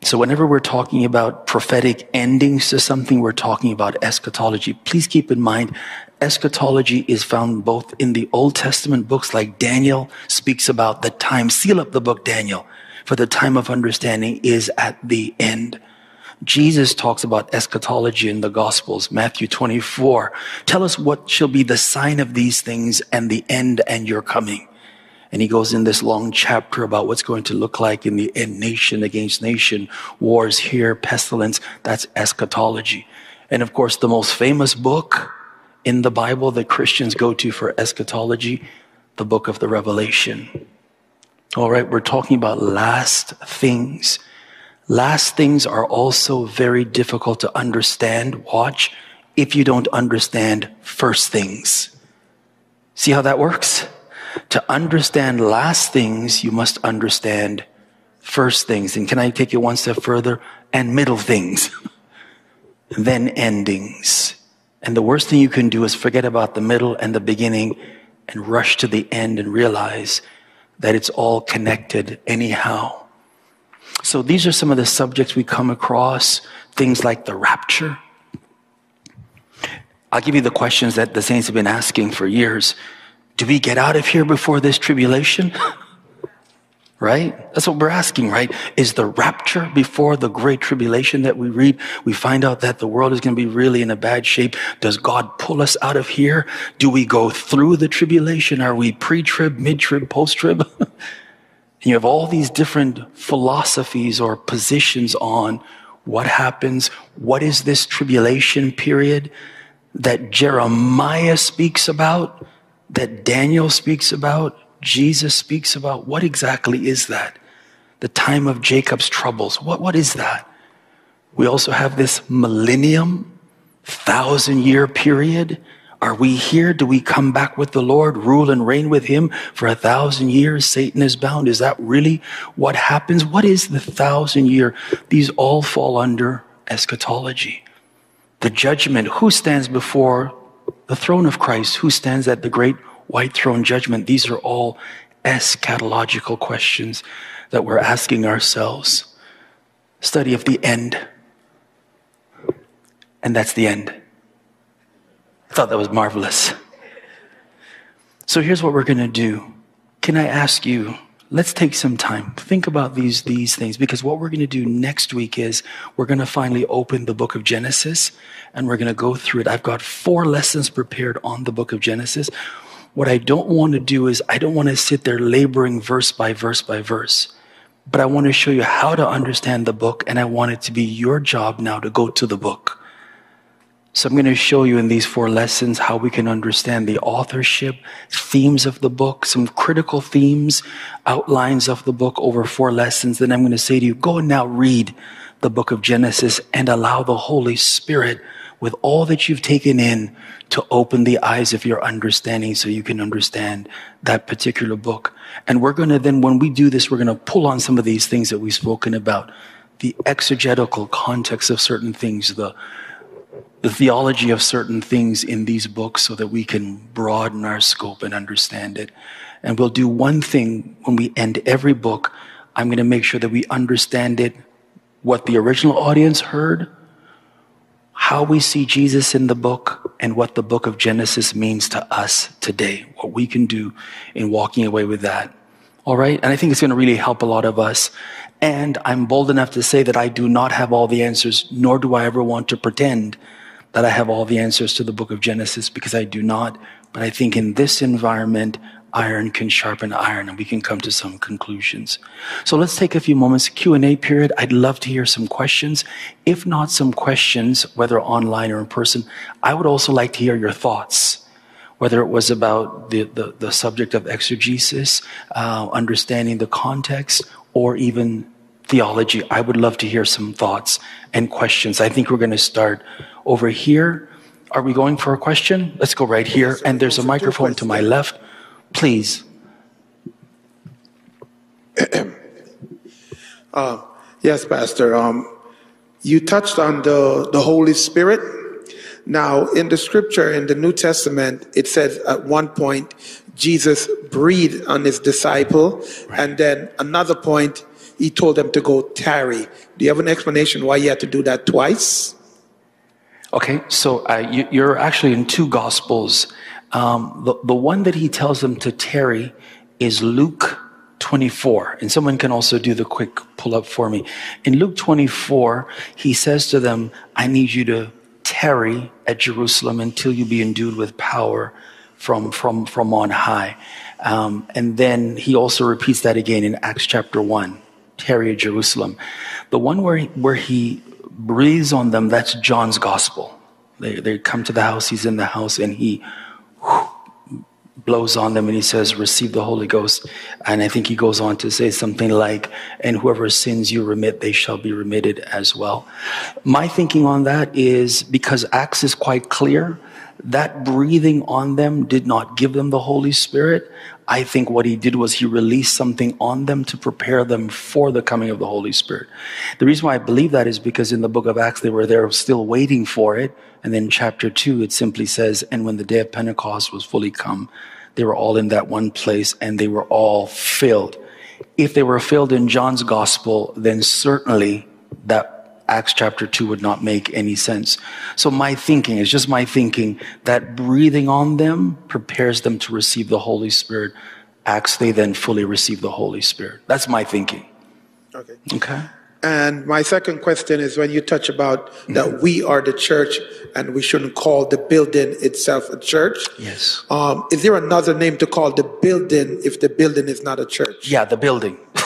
So whenever we're talking about prophetic endings to something, we're talking about eschatology. Please keep in mind, eschatology is found both in the Old Testament books like Daniel speaks about the time. Seal up the book, Daniel for the time of understanding is at the end. Jesus talks about eschatology in the Gospels, Matthew 24. Tell us what shall be the sign of these things and the end and your coming. And he goes in this long chapter about what's going to look like in the end, nation against nation, wars here, pestilence. That's eschatology. And of course, the most famous book in the Bible that Christians go to for eschatology, the book of the Revelation. All right, we're talking about last things. Last things are also very difficult to understand. Watch if you don't understand first things. See how that works? To understand last things, you must understand first things. And can I take you one step further? And middle things. then endings. And the worst thing you can do is forget about the middle and the beginning and rush to the end and realize that it's all connected anyhow. So these are some of the subjects we come across, things like the rapture. I'll give you the questions that the saints have been asking for years. Do we get out of here before this tribulation? right? That's what we're asking, right? Is the rapture before the great tribulation that we read? We find out that the world is going to be really in a bad shape. Does God pull us out of here? Do we go through the tribulation? Are we pre-trib, mid-trib, post-trib? you have all these different philosophies or positions on what happens. What is this tribulation period that Jeremiah speaks about? That Daniel speaks about? Jesus speaks about what exactly is that? The time of Jacob's troubles. What, what is that? We also have this millennium, thousand year period. Are we here? Do we come back with the Lord, rule and reign with Him for a thousand years? Satan is bound. Is that really what happens? What is the thousand year? These all fall under eschatology. The judgment. Who stands before the throne of Christ? Who stands at the great white throne judgment, these are all eschatological questions that we're asking ourselves. Study of the end. and that's the end. I thought that was marvelous. So here's what we're going to do. Can I ask you, let's take some time. Think about these, these things because what we're going to do next week is we're going to finally open the book of Genesis and we're going to go through it. I've got four lessons prepared on the book of Genesis. What I don't want to do is I don't want to sit there laboring verse by verse by verse, but I want to show you how to understand the book and I want it to be your job now to go to the book. So I'm going to show you in these four lessons how we can understand the authorship, themes of the book, some critical themes, outlines of the book over four lessons. Then I'm going to say to you, go and now read the book of Genesis and allow the Holy Spirit with all that you've taken in to open the eyes of your understanding so you can understand that particular book. And we're going to then, when we do this, we're going to pull on some of these things that we've spoken about, the exegetical context of certain things, the the theology of certain things in these books so that we can broaden our scope and understand it. And we'll do one thing when we end every book. I'm going to make sure that we understand it, what the original audience heard, how we see Jesus in the book, and what the book of Genesis means to us today, what we can do in walking away with that. All right? And I think it's going to really help a lot of us. And I'm bold enough to say that I do not have all the answers, nor do I ever want to pretend that I have all the answers to the book of Genesis because I do not. But I think in this environment, iron can sharpen iron and we can come to some conclusions. So let's take a few moments Q&A period. I'd love to hear some questions. If not some questions, whether online or in person, I would also like to hear your thoughts. Whether it was about the, the, the subject of exegesis, uh, understanding the context, or even theology, I would love to hear some thoughts and questions. I think we're going to start over here. Are we going for a question? Let's go right here. And there's a microphone to my left. Please. uh, yes, Pastor. Um, you touched on the, the Holy Spirit. Now, in the scripture, in the New Testament, it says at one point, Jesus breathed on his disciple. Right. And then another point, he told them to go tarry. Do you have an explanation why he had to do that twice? Okay, so uh, you, are actually in two Gospels. Um, the, the one that he tells them to tarry is Luke 24. And someone can also do the quick pull up for me. In Luke 24, he says to them, I need you to tarry at Jerusalem until you be endued with power from, from, from on high. Um, and then he also repeats that again in Acts chapter 1, tarry at Jerusalem. The one where, where he breathes on them, that's John's gospel. They, they come to the house, he's in the house, and he whew, blows on them and he says, Receive the Holy Ghost. And I think he goes on to say something like, And whoever sins you remit, they shall be remitted as well. My thinking on that is because Acts is quite clear that breathing on them did not give them the Holy Spirit. I think what he did was he released something on them to prepare them for the coming of the Holy Spirit. The reason why I believe that is because in the book of Acts, they were there still waiting for it. And then chapter two, it simply says, and when the day of Pentecost was fully come, they were all in that one place and they were all filled. If they were filled in John's gospel, then certainly that Acts chapter 2 would not make any sense. So my thinking is just my thinking that breathing on them prepares them to receive the Holy Spirit. Acts, they then fully receive the Holy Spirit. That's my thinking. Okay. Okay. And my second question is when you touch about that mm-hmm. we are the church and we shouldn't call the building itself a church. Yes. Um, is there another name to call the building if the building is not a church? Yeah, the building.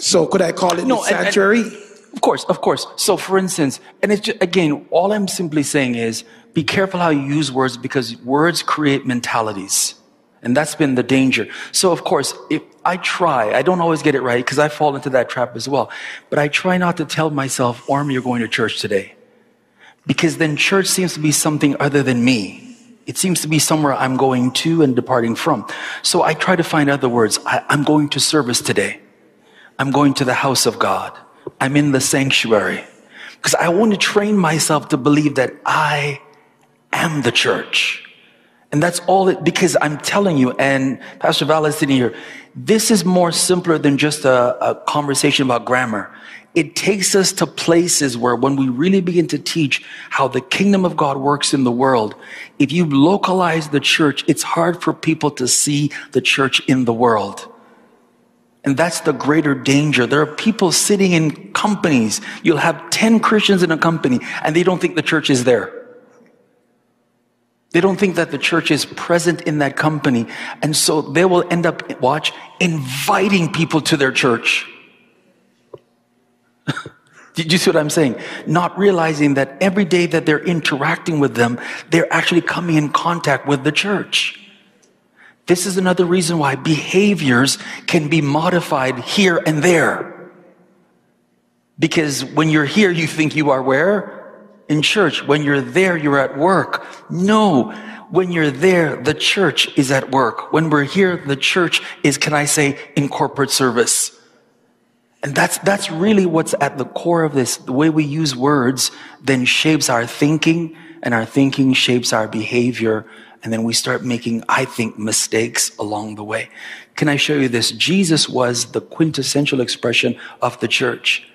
So could I call it no, the sanctuary? And, of course, of course. So for instance, and it's just, again, all I'm simply saying is be careful how you use words because words create mentalities. And that's been the danger. So of course, if I try, I don't always get it right because I fall into that trap as well. But I try not to tell myself, Orm, you're going to church today. Because then church seems to be something other than me. It seems to be somewhere I'm going to and departing from. So I try to find other words. I, I'm going to service today. I'm going to the house of God. I'm in the sanctuary. Because I want to train myself to believe that I am the church. And that's all it, because I'm telling you, and Pastor Val is sitting here, this is more simpler than just a, a conversation about grammar. it takes us to places where when we really begin to teach how the kingdom of God works in the world, if you localize the church, it's hard for people to see the church in the world. And that's the greater danger. There are people sitting in companies. You'll have 10 Christians in a company and they don't think the church is there. They don't think that the church is present in that company. And so they will end up, watch, inviting people to their church. Did you see what I'm saying? Not realizing that every day that they're interacting with them, they're actually coming in contact with the church. This is another reason why behaviors can be modified here and there. Because when you're here, you think you are where? In church. When you're there, you're at work. No. When you're there, the church is at work. When we're here, the church is, can I say, in corporate service. And that's, that's really what's at the core of this. The way we use words then shapes our thinking and our thinking shapes our behavior. And then we start making, I think, mistakes along the way. Can I show you this? Jesus was the quintessential expression of the church.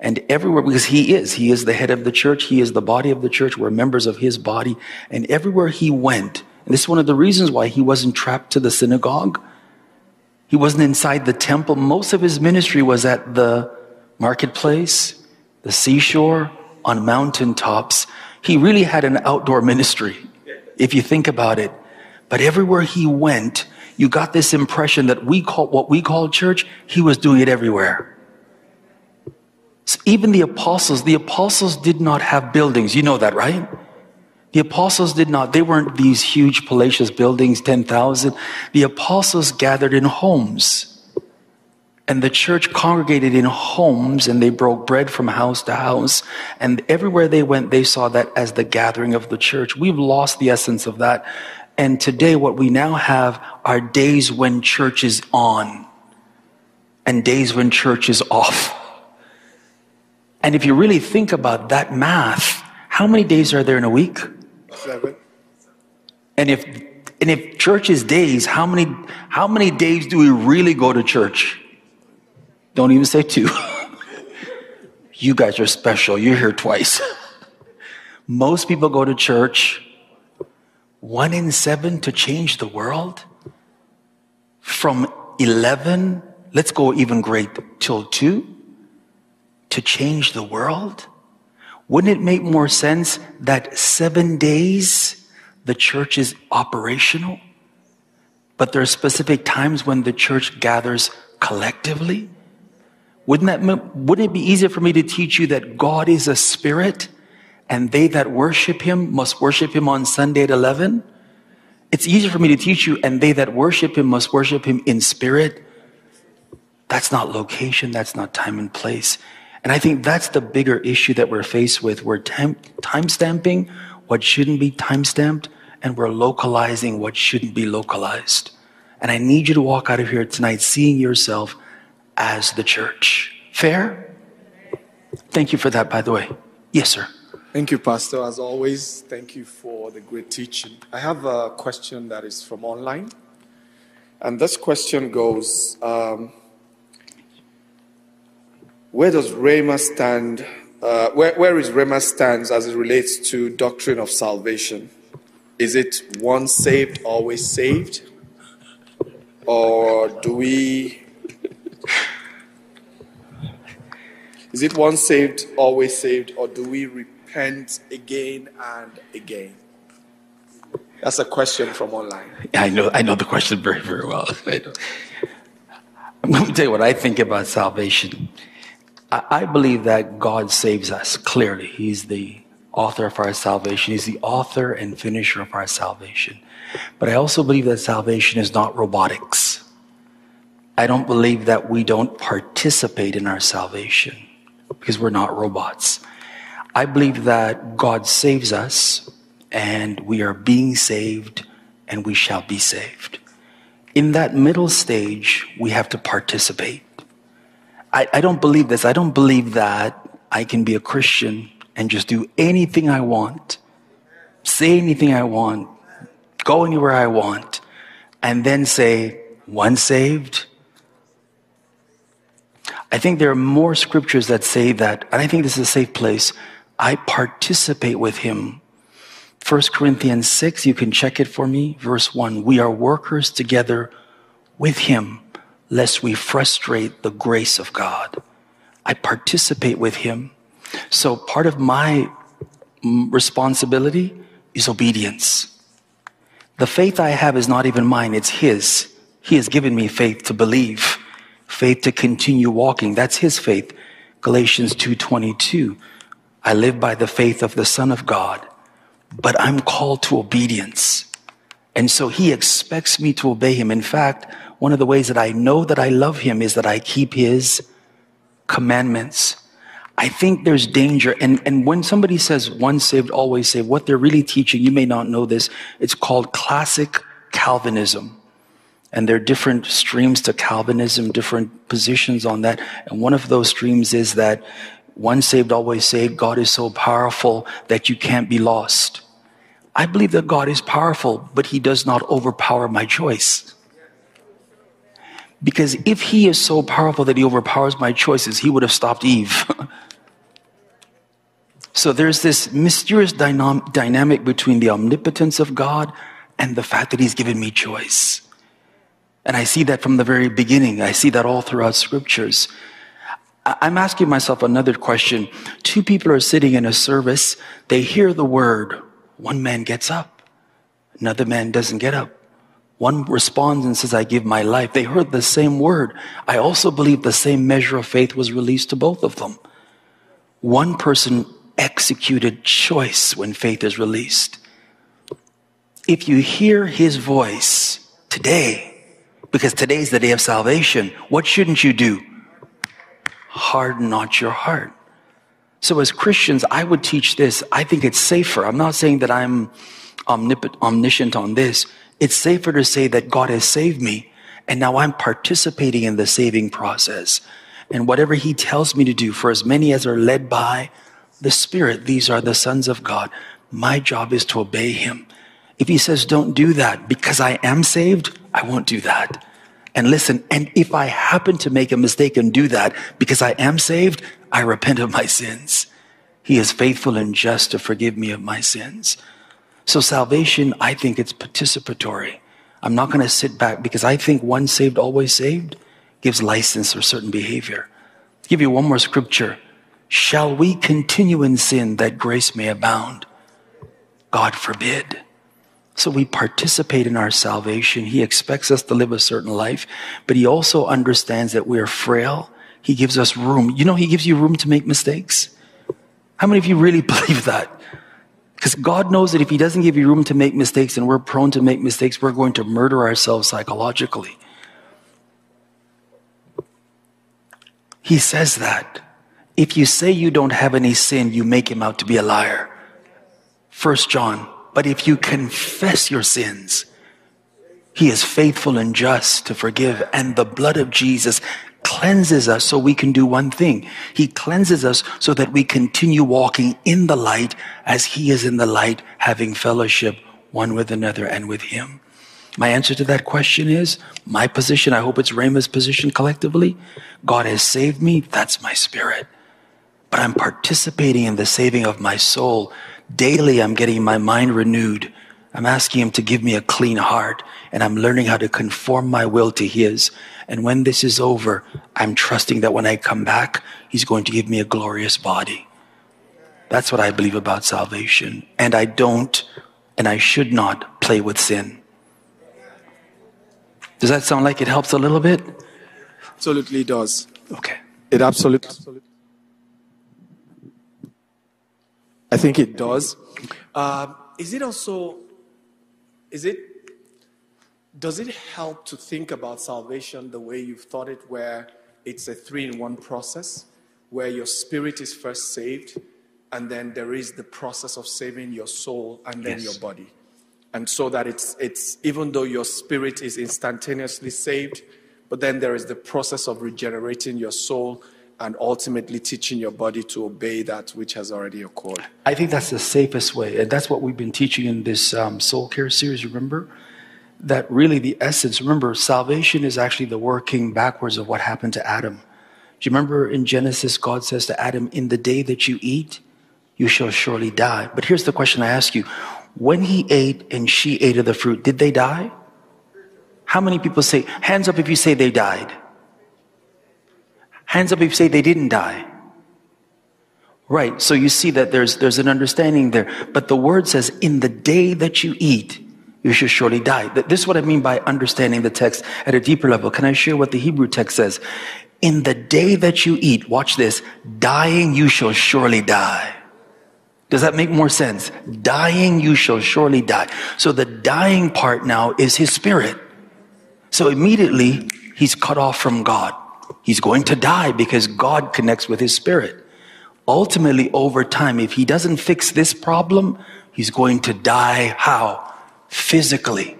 And everywhere, because he is, he is the head of the church. He is the body of the church. We're members of his body. And everywhere he went, and this is one of the reasons why he wasn't trapped to the synagogue he wasn't inside the temple. Most of his ministry was at the marketplace, the seashore, on mountaintops. He really had an outdoor ministry, if you think about it. But everywhere he went, you got this impression that we call what we call church, he was doing it everywhere. So even the apostles, the apostles did not have buildings. You know that, right? The apostles did not, they weren't these huge palatial buildings, 10,000. The apostles gathered in homes. And the church congregated in homes and they broke bread from house to house. And everywhere they went, they saw that as the gathering of the church. We've lost the essence of that. And today, what we now have are days when church is on and days when church is off. And if you really think about that math, how many days are there in a week? Seven. And if and if church is days, how many how many days do we really go to church? Don't even say two. you guys are special. You're here twice. Most people go to church one in seven to change the world. From 11, let's go even great, till two to change the world. Wouldn't it make more sense that seven days the church is operational? But there are specific times when the church gathers collectively? Wouldn't that, wouldn't it be easier for me to teach you that God is a spirit and they that worship him must worship him on Sunday at 11? It's easier for me to teach you and they that worship him must worship him in spirit. That's not location. That's not time and place. And I think that's the bigger issue that we're faced with. We're time, stamping what shouldn't be time stamped, and we're localizing what shouldn't be localized. And I need you to walk out of here tonight seeing yourself as the church. Fair? Thank you for that, by the way. Yes, sir. Thank you, Pastor. As always, thank you for the great teaching. I have a question that is from online. And this question goes um, where does Rhema stand? Uh, where, where is Rhema stands as it relates to doctrine of salvation? Is it once saved, always saved? Or do we. Is it once saved, always saved? Or do we repent again and again? That's a question from online. I know, I know the question very, very well. I'm going to tell you what I think about salvation. I believe that God saves us clearly. He's the author of our salvation. He's the author and finisher of our salvation. But I also believe that salvation is not robotics. I don't believe that we don't participate in our salvation because we're not robots. I believe that God saves us and we are being saved and we shall be saved. In that middle stage, we have to participate. I, I don't believe this. I don't believe that I can be a Christian and just do anything I want, say anything I want, go anywhere I want, and then say, one saved. I think there are more scriptures that say that, and I think this is a safe place. I participate with him. 1 Corinthians 6, you can check it for me. Verse 1 We are workers together with him, lest we frustrate the grace of God. I participate with him. So part of my mm, responsibility is obedience. The faith I have is not even mine, it's his. He has given me faith to believe, faith to continue walking. That's his faith. Galatians 2:22. I live by the faith of the Son of God, but I'm called to obedience. And so he expects me to obey him. In fact, one of the ways that I know that I love him is that I keep his commandments. I think there's danger. And, and when somebody says once saved, always saved, what they're really teaching, you may not know this, it's called classic Calvinism. And there are different streams to Calvinism, different positions on that. And one of those streams is that once saved, always saved, God is so powerful that you can't be lost. I believe that God is powerful, but he does not overpower my choice. Because if he is so powerful that he overpowers my choices, he would have stopped Eve. so there's this mysterious dynam- dynamic between the omnipotence of God and the fact that he's given me choice. And I see that from the very beginning. I see that all throughout scriptures. I'm asking myself another question. Two people are sitting in a service. They hear the word. One man gets up. Another man doesn't get up. One responds and says, I give my life. They heard the same word. I also believe the same measure of faith was released to both of them. One person executed choice when faith is released. If you hear his voice today, because today's the day of salvation. What shouldn't you do? Harden not your heart. So as Christians, I would teach this. I think it's safer. I'm not saying that I'm omniscient on this. It's safer to say that God has saved me and now I'm participating in the saving process. And whatever he tells me to do for as many as are led by the Spirit, these are the sons of God. My job is to obey him. If he says, don't do that because I am saved, I won't do that. And listen, and if I happen to make a mistake and do that because I am saved, I repent of my sins. He is faithful and just to forgive me of my sins. So salvation, I think it's participatory. I'm not going to sit back because I think one saved, always saved gives license for certain behavior. I'll give you one more scripture. Shall we continue in sin that grace may abound? God forbid. So we participate in our salvation. He expects us to live a certain life, but he also understands that we are frail. He gives us room. You know, he gives you room to make mistakes. How many of you really believe that? Because God knows that if he doesn't give you room to make mistakes and we're prone to make mistakes, we're going to murder ourselves psychologically. He says that. If you say you don't have any sin, you make him out to be a liar. First John but if you confess your sins, he is faithful and just to forgive. And the blood of Jesus cleanses us so we can do one thing. He cleanses us so that we continue walking in the light as he is in the light, having fellowship one with another and with him. My answer to that question is my position. I hope it's Rhema's position collectively. God has saved me. That's my spirit. But I'm participating in the saving of my soul Daily, I'm getting my mind renewed. I'm asking Him to give me a clean heart, and I'm learning how to conform my will to His. And when this is over, I'm trusting that when I come back, He's going to give me a glorious body. That's what I believe about salvation. And I don't, and I should not play with sin. Does that sound like it helps a little bit? Absolutely does. Okay. It absolutely. I think it does. Uh, is it also, is it, does it help to think about salvation the way you've thought it, where it's a three in one process, where your spirit is first saved, and then there is the process of saving your soul and then yes. your body? And so that it's, it's, even though your spirit is instantaneously saved, but then there is the process of regenerating your soul and ultimately teaching your body to obey that which has already occurred. I think that's the safest way. And that's what we've been teaching in this um, soul care series, remember? That really the essence, remember, salvation is actually the working backwards of what happened to Adam. Do you remember in Genesis, God says to Adam, In the day that you eat, you shall surely die. But here's the question I ask you when he ate and she ate of the fruit, did they die? How many people say, hands up if you say they died? Hands up if you say they didn't die. Right, so you see that there's, there's an understanding there. But the word says, in the day that you eat, you shall surely die. This is what I mean by understanding the text at a deeper level. Can I share what the Hebrew text says? In the day that you eat, watch this, dying you shall surely die. Does that make more sense? Dying you shall surely die. So the dying part now is his spirit. So immediately he's cut off from God. He's going to die because God connects with his spirit. Ultimately, over time, if he doesn't fix this problem, he's going to die how? Physically.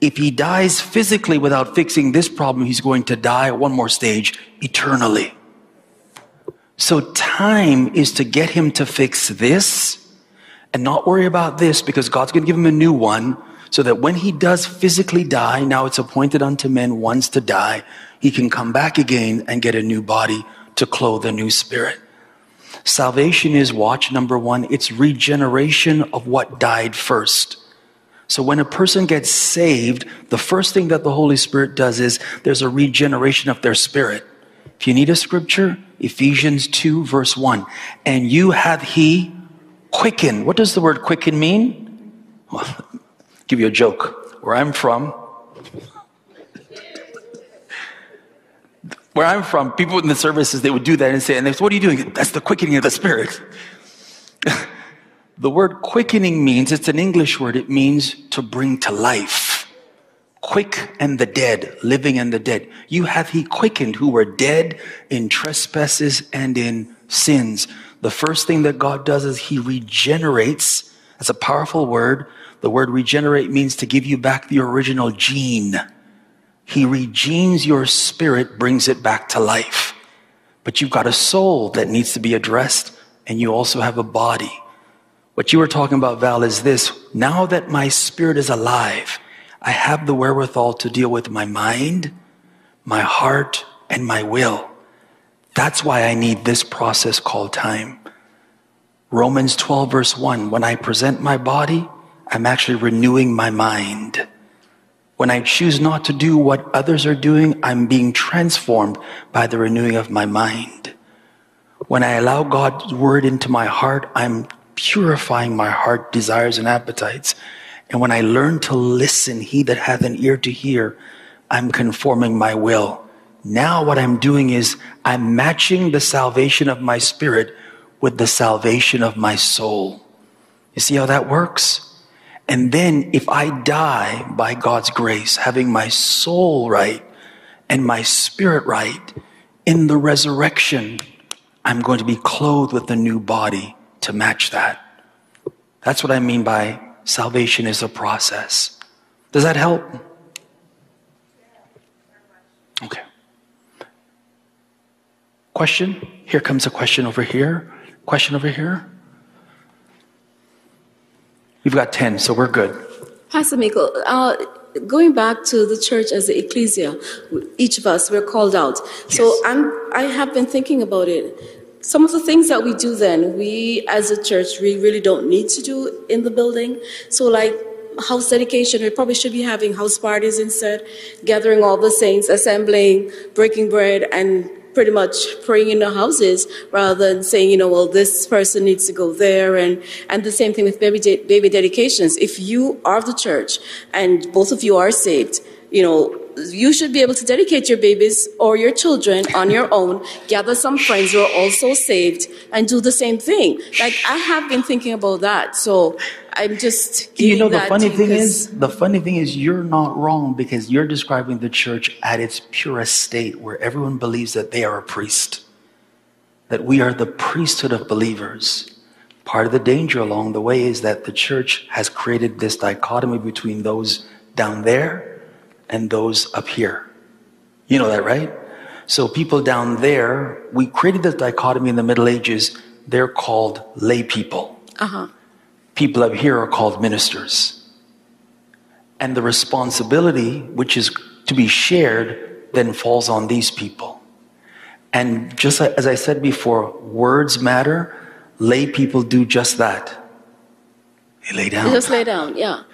If he dies physically without fixing this problem, he's going to die, one more stage, eternally. So time is to get him to fix this and not worry about this because God's going to give him a new one so that when he does physically die, now it's appointed unto men once to die, he can come back again and get a new body to clothe a new spirit. Salvation is, watch number one, it's regeneration of what died first. So when a person gets saved, the first thing that the Holy Spirit does is there's a regeneration of their spirit. If you need a scripture, Ephesians 2, verse 1. And you have he quickened. What does the word quicken mean? Well, give you a joke. Where I'm from, where I'm from, people in the services, they would do that and say, and they say, what are you doing? That's the quickening of the spirit. the word quickening means, it's an English word, it means to bring to life. Quick and the dead, living and the dead. You have he quickened who were dead in trespasses and in sins. The first thing that God does is he regenerates. That's a powerful word the word regenerate means to give you back the original gene. He regenes your spirit, brings it back to life. But you've got a soul that needs to be addressed, and you also have a body. What you were talking about, Val, is this. Now that my spirit is alive, I have the wherewithal to deal with my mind, my heart, and my will. That's why I need this process called time. Romans 12, verse 1 When I present my body, I'm actually renewing my mind. When I choose not to do what others are doing, I'm being transformed by the renewing of my mind. When I allow God's word into my heart, I'm purifying my heart desires and appetites. And when I learn to listen, he that hath an ear to hear, I'm conforming my will. Now what I'm doing is I'm matching the salvation of my spirit with the salvation of my soul. You see how that works? And then if I die by God's grace, having my soul right and my spirit right in the resurrection, I'm going to be clothed with a new body to match that. That's what I mean by salvation is a process. Does that help? Okay. Question? Here comes a question over here. Question over here. We've got 10, so we're good. Pastor Michael, uh, going back to the church as the ecclesia, each of us, we're called out. Yes. So I'm, I have been thinking about it. Some of the things that we do then, we as a church, we really don't need to do in the building. So like house dedication, we probably should be having house parties instead, gathering all the saints, assembling, breaking bread, and pretty much praying in the houses rather than saying, you know, well, this person needs to go there. And, and the same thing with baby, de- baby dedications. If you are the church and both of you are saved, you know, you should be able to dedicate your babies or your children on your own, gather some friends who are also saved, and do the same thing. Like I have been thinking about that. So I'm just you know the funny thing is the funny thing is you're not wrong because you're describing the church at its purest state where everyone believes that they are a priest that we are the priesthood of believers part of the danger along the way is that the church has created this dichotomy between those down there and those up here you know that right so people down there we created this dichotomy in the middle ages they're called lay people uh-huh people up here are called ministers. And the responsibility, which is to be shared, then falls on these people. And just as I said before, words matter. Lay people do just that. They lay They down. just lay down, yeah.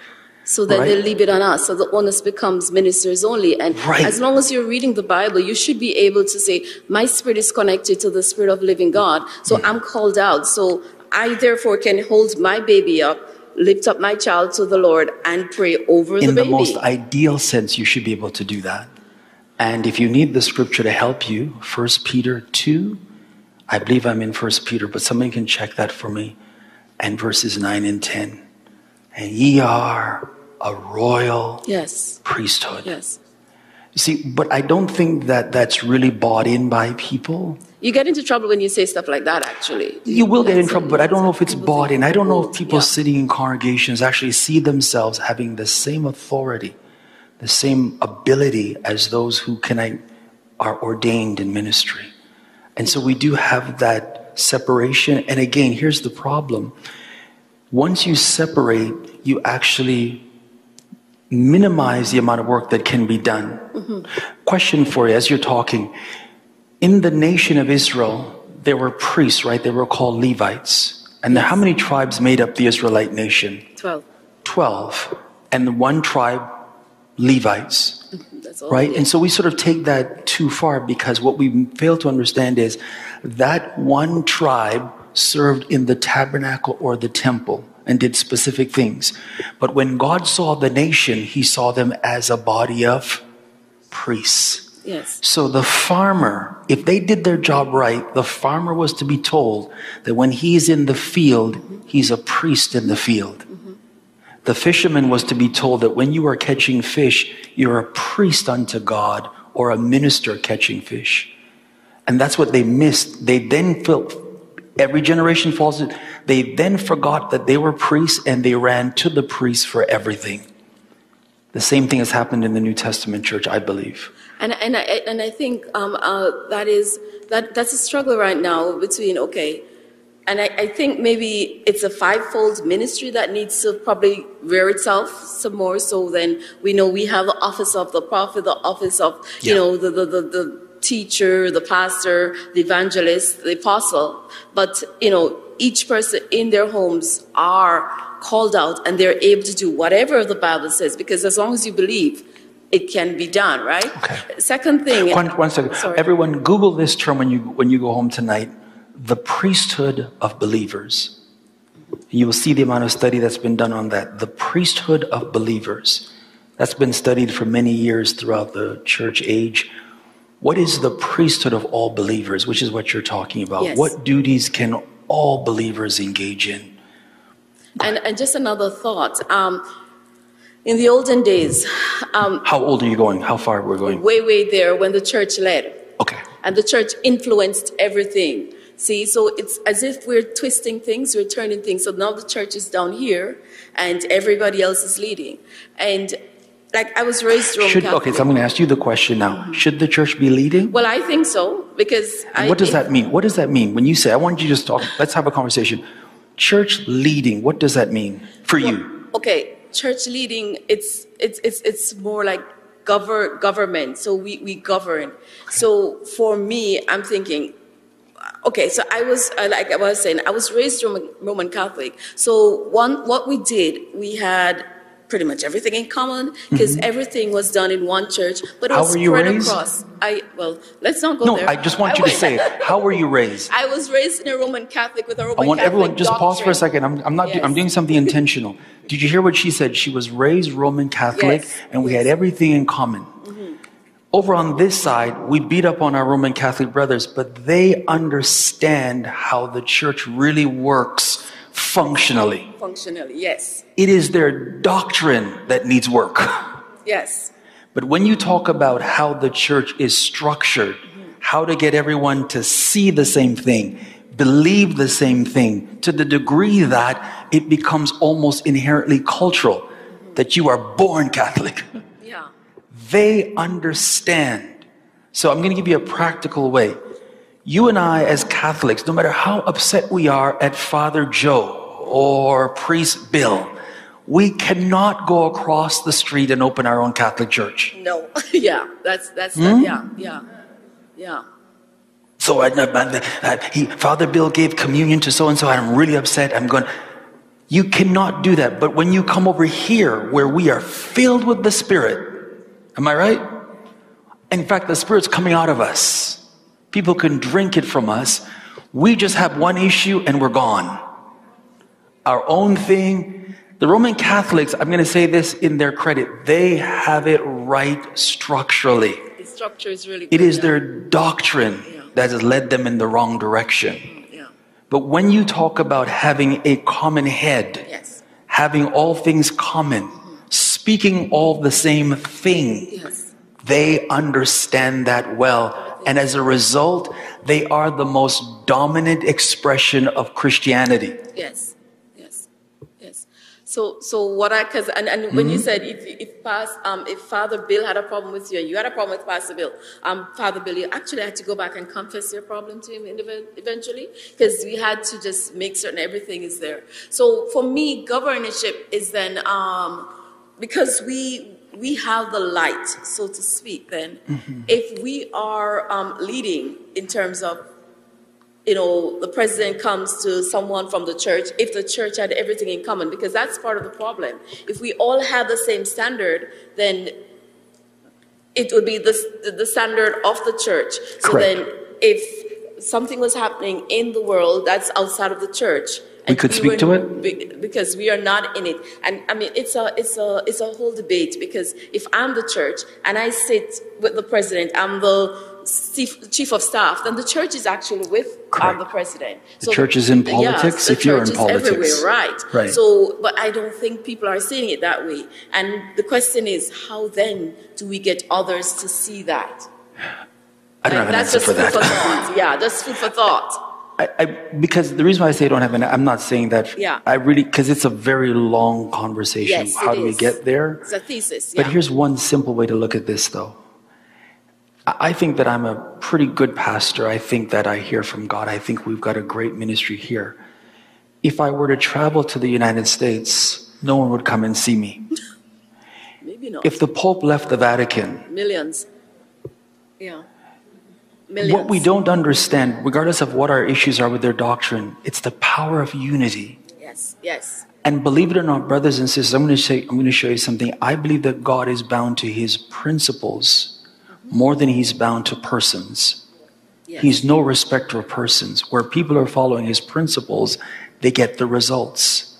So then they Right. leave it on us. So the onus becomes ministers only. And Right. as long as you're reading the Bible, you should be able to say, My spirit is connected to the spirit of living God. So Mm. I'm called out. So I therefore can hold my baby up, lift up my child to the Lord, and pray over the baby. In the most ideal sense, you should be able to do that. And if you need the scripture to help you, 1 Peter 2, I believe I'm in 1 Peter, but somebody can check that for me, and verses 9 and 10. And ye are a royal yes, priesthood. yes. You see, but I don't think that that's really bought in by people. You get into trouble when you say stuff like that, actually. You will get in trouble, but I don't know if it's bought in. I don't know if people- people yeah. sitting in congregations actually see themselves having the same authority, the same ability as those who can are ordained in ministry. And so we do have that separation. And again, here's the problem. Once you separate, you actually minimize the amount of work that can be done. Mm-hmm. Question for you as you're talking. In the nation of Israel, there were priests, right? They were called Levites. And how many tribes made up the Israelite nation? 12. 12. And the one tribe, Levites mm-hmm, That's all. right? And so we sort of take that too far because what we fail to understand is that one tribe served in the tabernacle or the temple and did specific things. But when God saw the nation, he saw them as a body of priests. Yes. So the farmer, if they did their job right, the farmer was to be told that when he's in the field, he's a priest in the field. Mm-hmm. The fisherman was to be told that when you are catching fish, you're a priest unto God or a minister catching fish. And that's what they missed. They then felt, every generation falls it. They then forgot that they were priests and they ran to the priests for everything. The same thing has happened in the New Testament church, I believe. And and I and I think um, uh, that is that that's a struggle right now between okay, and I, I think maybe it's a fivefold ministry that needs to probably rear itself some more. So then we know we have the office of the prophet, the office of you Yeah. know the the, the the teacher, the pastor, the evangelist, the apostle. But you know each person in their homes are called out and they're able to do whatever the Bible says because as long as you believe. It can be done, right? Okay. Second thing. One, one second. Sorry. Everyone, Google this term when you, when you go home tonight the priesthood of believers. You will see the amount of study that's been done on that. The priesthood of believers. That's been studied for many years throughout the church age. What is the priesthood of all believers, which is what you're talking about? Yes. What duties can all believers engage in? And, and just another thought. Um, in the olden days, um, How old are you going? How far we're going? way, way there, when the church led, Okay. and the church influenced everything. See, so it's as if we're twisting things, we're turning things. So now the church is down here, and everybody else is leading. And like I was raised Roman Should, Catholic. okay, so I'm going to ask you the question now. Should the church be leading? well, I think so because I, what does that mean? What does that mean? When you say, I want you to just talk, let's have a conversation. Church leading, what does that mean for you? okay church leading it's it's it's, it's more like govern government so we we govern so for me i'm thinking okay so i was uh, like i was saying i was raised roman, roman catholic so one what we did we had pretty much everything in common because everything was done in one church but it Mm-hmm. Was spread raised? across i well let's not go No, there I just want you to say, how were you raised? i was raised in a roman catholic with a roman Catholic. I want Catholic everyone just pause for a second. I'm, I'm not. do- I'm doing something intentional. Did you hear what she said? She was raised Roman Catholic, Yes, and we yes. had everything in common. Over on this side, we beat up on our Roman Catholic brothers, but they understand how the church really works functionally. functionally yes It is their doctrine that needs work. yes But when you talk about how the church is structured, mm-hmm. how to get everyone to see the same thing, believe the same thing, to the degree that it becomes almost inherently cultural, mm-hmm. that you are born Catholic, yeah they understand. So I'm going to give you a practical way. You and I, as Catholics, no matter how upset we are at Father Joe or Priest Bill, we cannot go across the street and open our own Catholic church. No, yeah, that's that's Hmm? the, yeah, yeah, yeah. so I, uh, he, Father Bill gave communion to so and so. I'm really upset. I'm going. You cannot do that. But when you come over here, where we are filled with the Spirit, am I right? In fact, the Spirit's coming out of us. People can drink it from us. We just have one issue and we're gone. Our own thing. The Roman Catholics, I'm going to say this in their credit, they have it right structurally. The structure is really. It good, is yeah. their doctrine Yeah. that has led them in the wrong direction. Mm, yeah. But when you talk about having a common head, Yes. having all things common, speaking all the same thing, Yes. they understand that well. And as a result, they are the most dominant expression of Christianity. Yes. So, so what I because and, and when you said if if past um if Father Bill had a problem with you and you had a problem with Pastor Bill, um Father Bill, you actually had to go back and confess your problem to him eventually because we had to just make certain everything is there. So for me, governorship is then um because we we have the light, so to speak. Then, if we are um, leading in terms of you know, the president comes to someone from the church, if the church had everything in common, because that's part of the problem. If we all have the same standard, then it would be the, the standard of the church. So Correct. then, if something was happening in the world that's outside of the church, We could speak to it? be- because we are not in it. And I mean, it's a it's a it's a whole debate because if I'm the church and I sit with the president, I'm the chief, of staff, then the church is actually with um, the president. The church is in politics the if you're in is politics. right? Right. So, but I don't think people are seeing it that way. And the question is, how then do we get others to see that? I don't have an That's answer just for food that. for thought. Yeah, that's food for thought. I, I, because the reason why I say I don't have an, I'm not saying that. Yeah. I really, because it's a very long conversation. Yes, How do we get there? It's a thesis. But here's one simple way to look at this, though. I think that I'm a pretty good pastor. I think that I hear from God. I think we've got a great ministry here. If I were to travel to the United States, no one would come and see me. Maybe not. If the Pope left the Vatican, Millions. Yeah. Millions. what we don't understand, regardless of what our issues are with their doctrine, it's the power of unity. Yes, yes. And believe it or not, brothers and sisters, I'm going to say, I'm going to show you something. I believe that God is bound to His principles more than He's bound to persons. yes. He's no respecter of persons. Where people are following His principles, they get the results.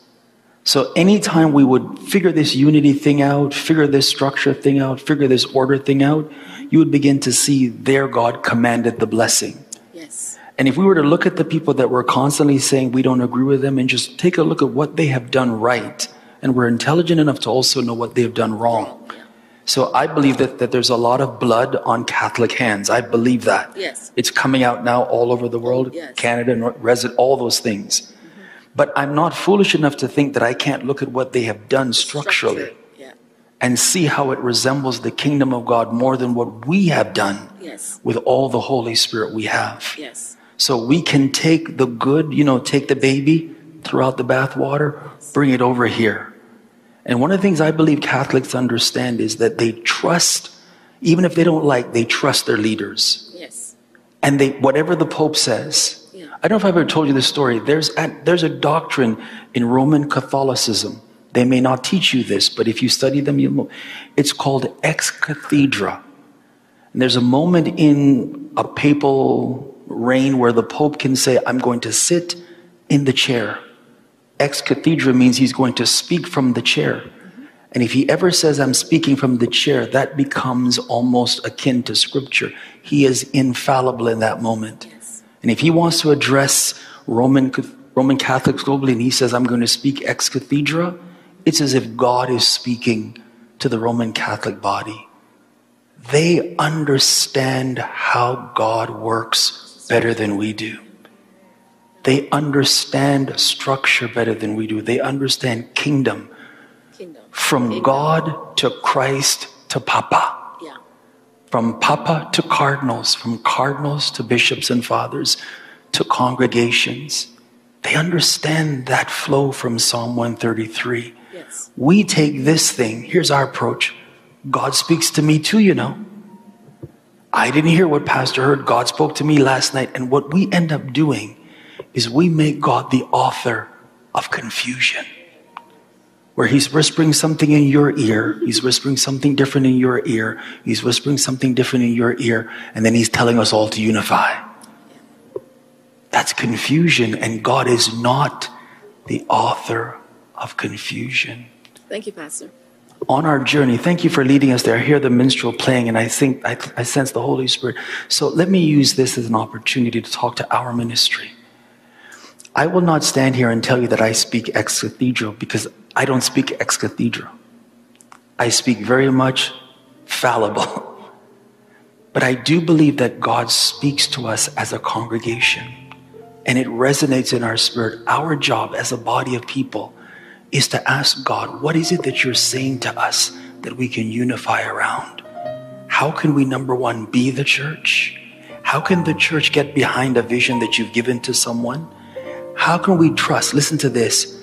So anytime we would figure this unity thing out, figure this structure thing out, figure this order thing out, you would begin to see their God commanded the blessing. Yes. And if we were to look at the people that were constantly saying we don't agree with them and just take a look at what they have done right, and we're intelligent enough to also know what they have done wrong. So I believe that, that there's a lot of blood on Catholic hands. I believe that. Yes. It's coming out now all over the world, Yes. Canada, Nor- all those things. Mm-hmm. But I'm not foolish enough to think that I can't look at what they have done structurally. Yeah. and see how it resembles the kingdom of God more than what we have done Yes. with all the Holy Spirit we have. Yes. So we can take the good, you know, take the baby, throw out the bathwater, bring it over here. And one of the things I believe Catholics understand is that they trust, even if they don't like, they trust their leaders. Yes. And they, whatever the Pope says, Yeah. I don't know if I've ever told you this story. There's a, there's a doctrine in Roman Catholicism. They may not teach you this, but if you study them, you'll know. It's called ex cathedra. And there's a moment in a papal reign where the Pope can say, I'm going to sit in the chair. Ex cathedra means he's going to speak from the chair. And if he ever says, I'm speaking from the chair, that becomes almost akin to scripture. He is infallible in that moment. Yes. And if he wants to address Roman, Roman Catholics globally and he says, I'm going to speak ex cathedra, it's as if God is speaking to the Roman Catholic body. They understand how God works better than we do. They understand structure better than we do. They understand kingdom Kingdom. from Kingdom. God to Christ to Papa Yeah. from papa to cardinals, from cardinals to bishops and fathers to congregations. They understand that flow from Psalm 133. Yes. We take this thing, here's our approach God speaks to me too, you know. I didn't hear what Pastor heard. God spoke to me last night. And what we end up doing is we make God the author of confusion. Where he's whispering something in your ear, he's whispering something different in your ear, he's whispering something different in your ear, and then he's telling us all to unify. That's confusion, and God is not the author of confusion. Thank you, Pastor. On our journey, thank you for leading us there. I hear the minstrel playing, and I think I, I sense the Holy Spirit. So let me use this as an opportunity to talk to our ministry. I will not stand here and tell you that I speak ex cathedral because I don't speak ex cathedral. I speak very much fallible. But I do believe that God speaks to us as a congregation and it resonates in our spirit. Our job as a body of people is to ask God, what is it that you're saying to us that we can unify around? How can we, number one, be the church? How can the church get behind a vision that you've given to someone? How can we trust, listen to this,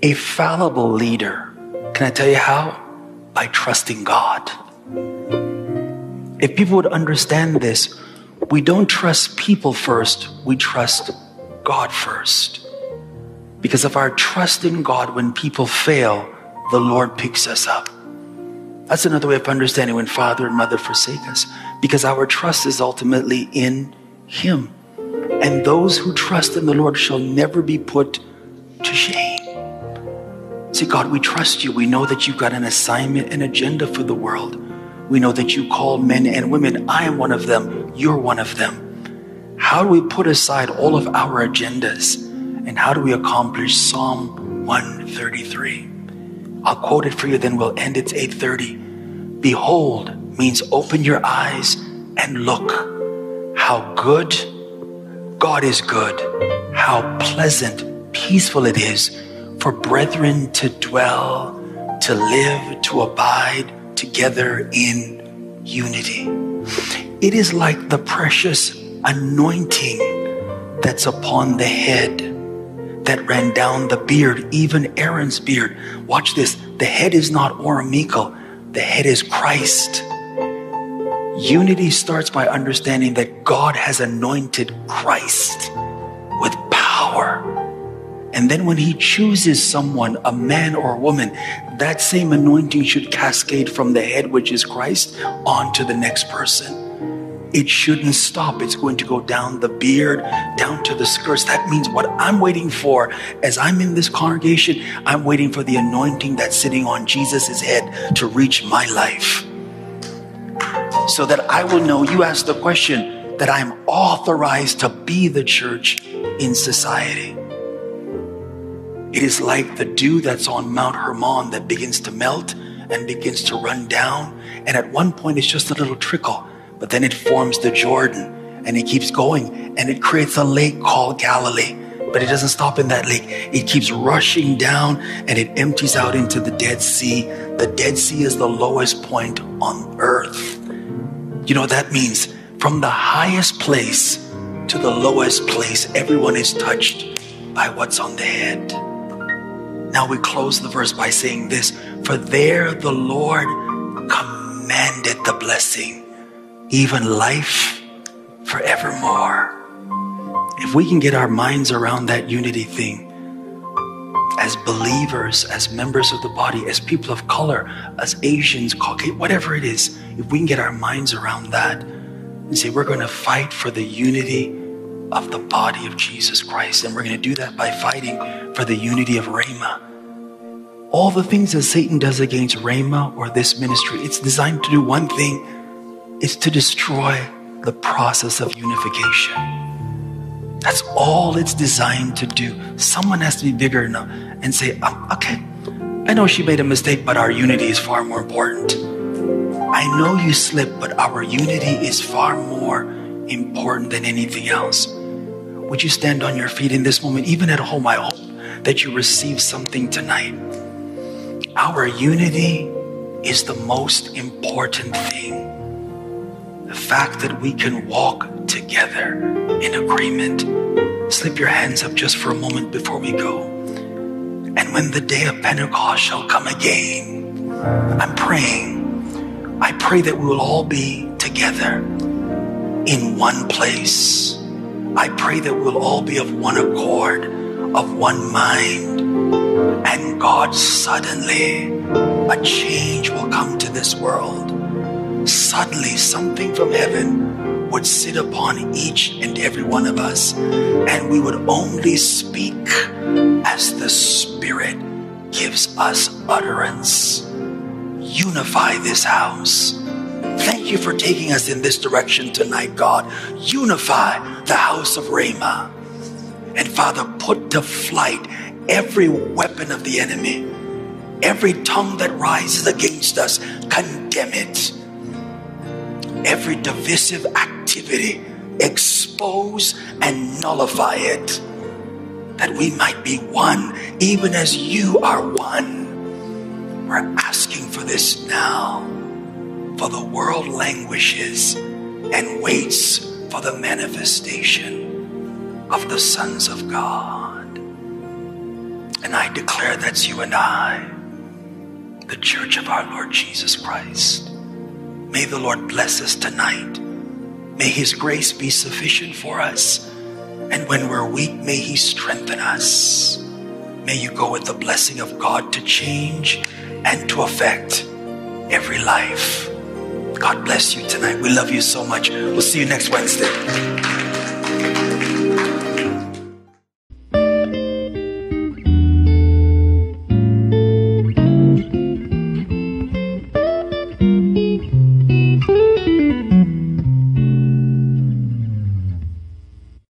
a fallible leader? Can I tell you how? By trusting God. If people would understand this, we don't trust people first, we trust God first. Because of our trust in God, when people fail, the Lord picks us up. That's another way of understanding when father and mother forsake us. Because our trust is ultimately in Him. And those who trust in the Lord shall never be put to shame. See, God, we trust you. We know that you've got an assignment an agenda for the world. We know that you call men and women. I am one of them. You're one of them. How do we put aside all of our agendas? And how do we accomplish Psalm 133? I'll quote it for you, then we'll end. It's 8:30. Behold means open your eyes and look. How good God is good. How pleasant, peaceful it is for brethren to dwell, to live, to abide together in unity. It is like the precious anointing that's upon the head that ran down the beard, even Aaron's beard. Watch this. The head is not Orim Meikle, the head is Christ. Unity starts by understanding that God has anointed Christ with power. And then when he chooses someone, a man or a woman, that same anointing should cascade from the head, which is Christ, onto the next person. It shouldn't stop. It's going to go down the beard, down to the skirts. That means what I'm waiting for as I'm in this congregation, I'm waiting for the anointing that's sitting on Jesus' head to reach my life. So that I will know, you ask the question, that I'm authorized to be the church in society. It is like the dew that's on Mount Hermon that begins to melt and begins to run down. And at one point, it's just a little trickle, but then it forms the Jordan and it keeps going and it creates a lake called Galilee. But it doesn't stop in that lake. It keeps rushing down and it empties out into the Dead Sea. The Dead Sea is the lowest point on earth. You know that means? From the highest place to the lowest place, everyone is touched by what's on the head. Now we close the verse by saying this For there the Lord commanded the blessing, even life forevermore. If we can get our minds around that unity thing, as believers, as members of the body, as people of color, as Asians, Caucasian, whatever it is, if we can get our minds around that and say, we're going to fight for the unity of the body of Jesus Christ, and we're going to do that by fighting for the unity of Rhema. All the things that Satan does against Rhema or this ministry, it's designed to do one thing it's to destroy the process of unification. That's all it's designed to do. Someone has to be bigger enough and say, oh, okay, I know she made a mistake, but our unity is far more important. I know you slipped, but our unity is far more important than anything else. Would you stand on your feet in this moment? Even at home, I hope that you receive something tonight. Our unity is the most important thing. The fact that we can walk together in agreement. Slip your hands up just for a moment before we go. And when the day of Pentecost shall come again, I'm praying. I pray that we will all be together in one place. I pray that we'll all be of one accord, of one mind. And God, suddenly a change will come to this world. Suddenly, something from heaven would sit upon each and every one of us, and we would only speak as the Spirit gives us utterance. Unify this house. Thank you for taking us in this direction tonight, God. Unify the house of Rhema. And Father, put to flight every weapon of the enemy. Every tongue that rises against us, condemn it. Every divisive activity, expose and nullify it. That we might be one, even as you are one. We're asking for this now. For the world languishes and waits for the manifestation of the sons of God. And I declare that's you and I, the church of our Lord Jesus Christ. May the Lord bless us tonight. May his grace be sufficient for us. And when we're weak, may he strengthen us. May you go with the blessing of God to change and to affect every life. God bless you tonight. We love you so much. We'll see you next Wednesday.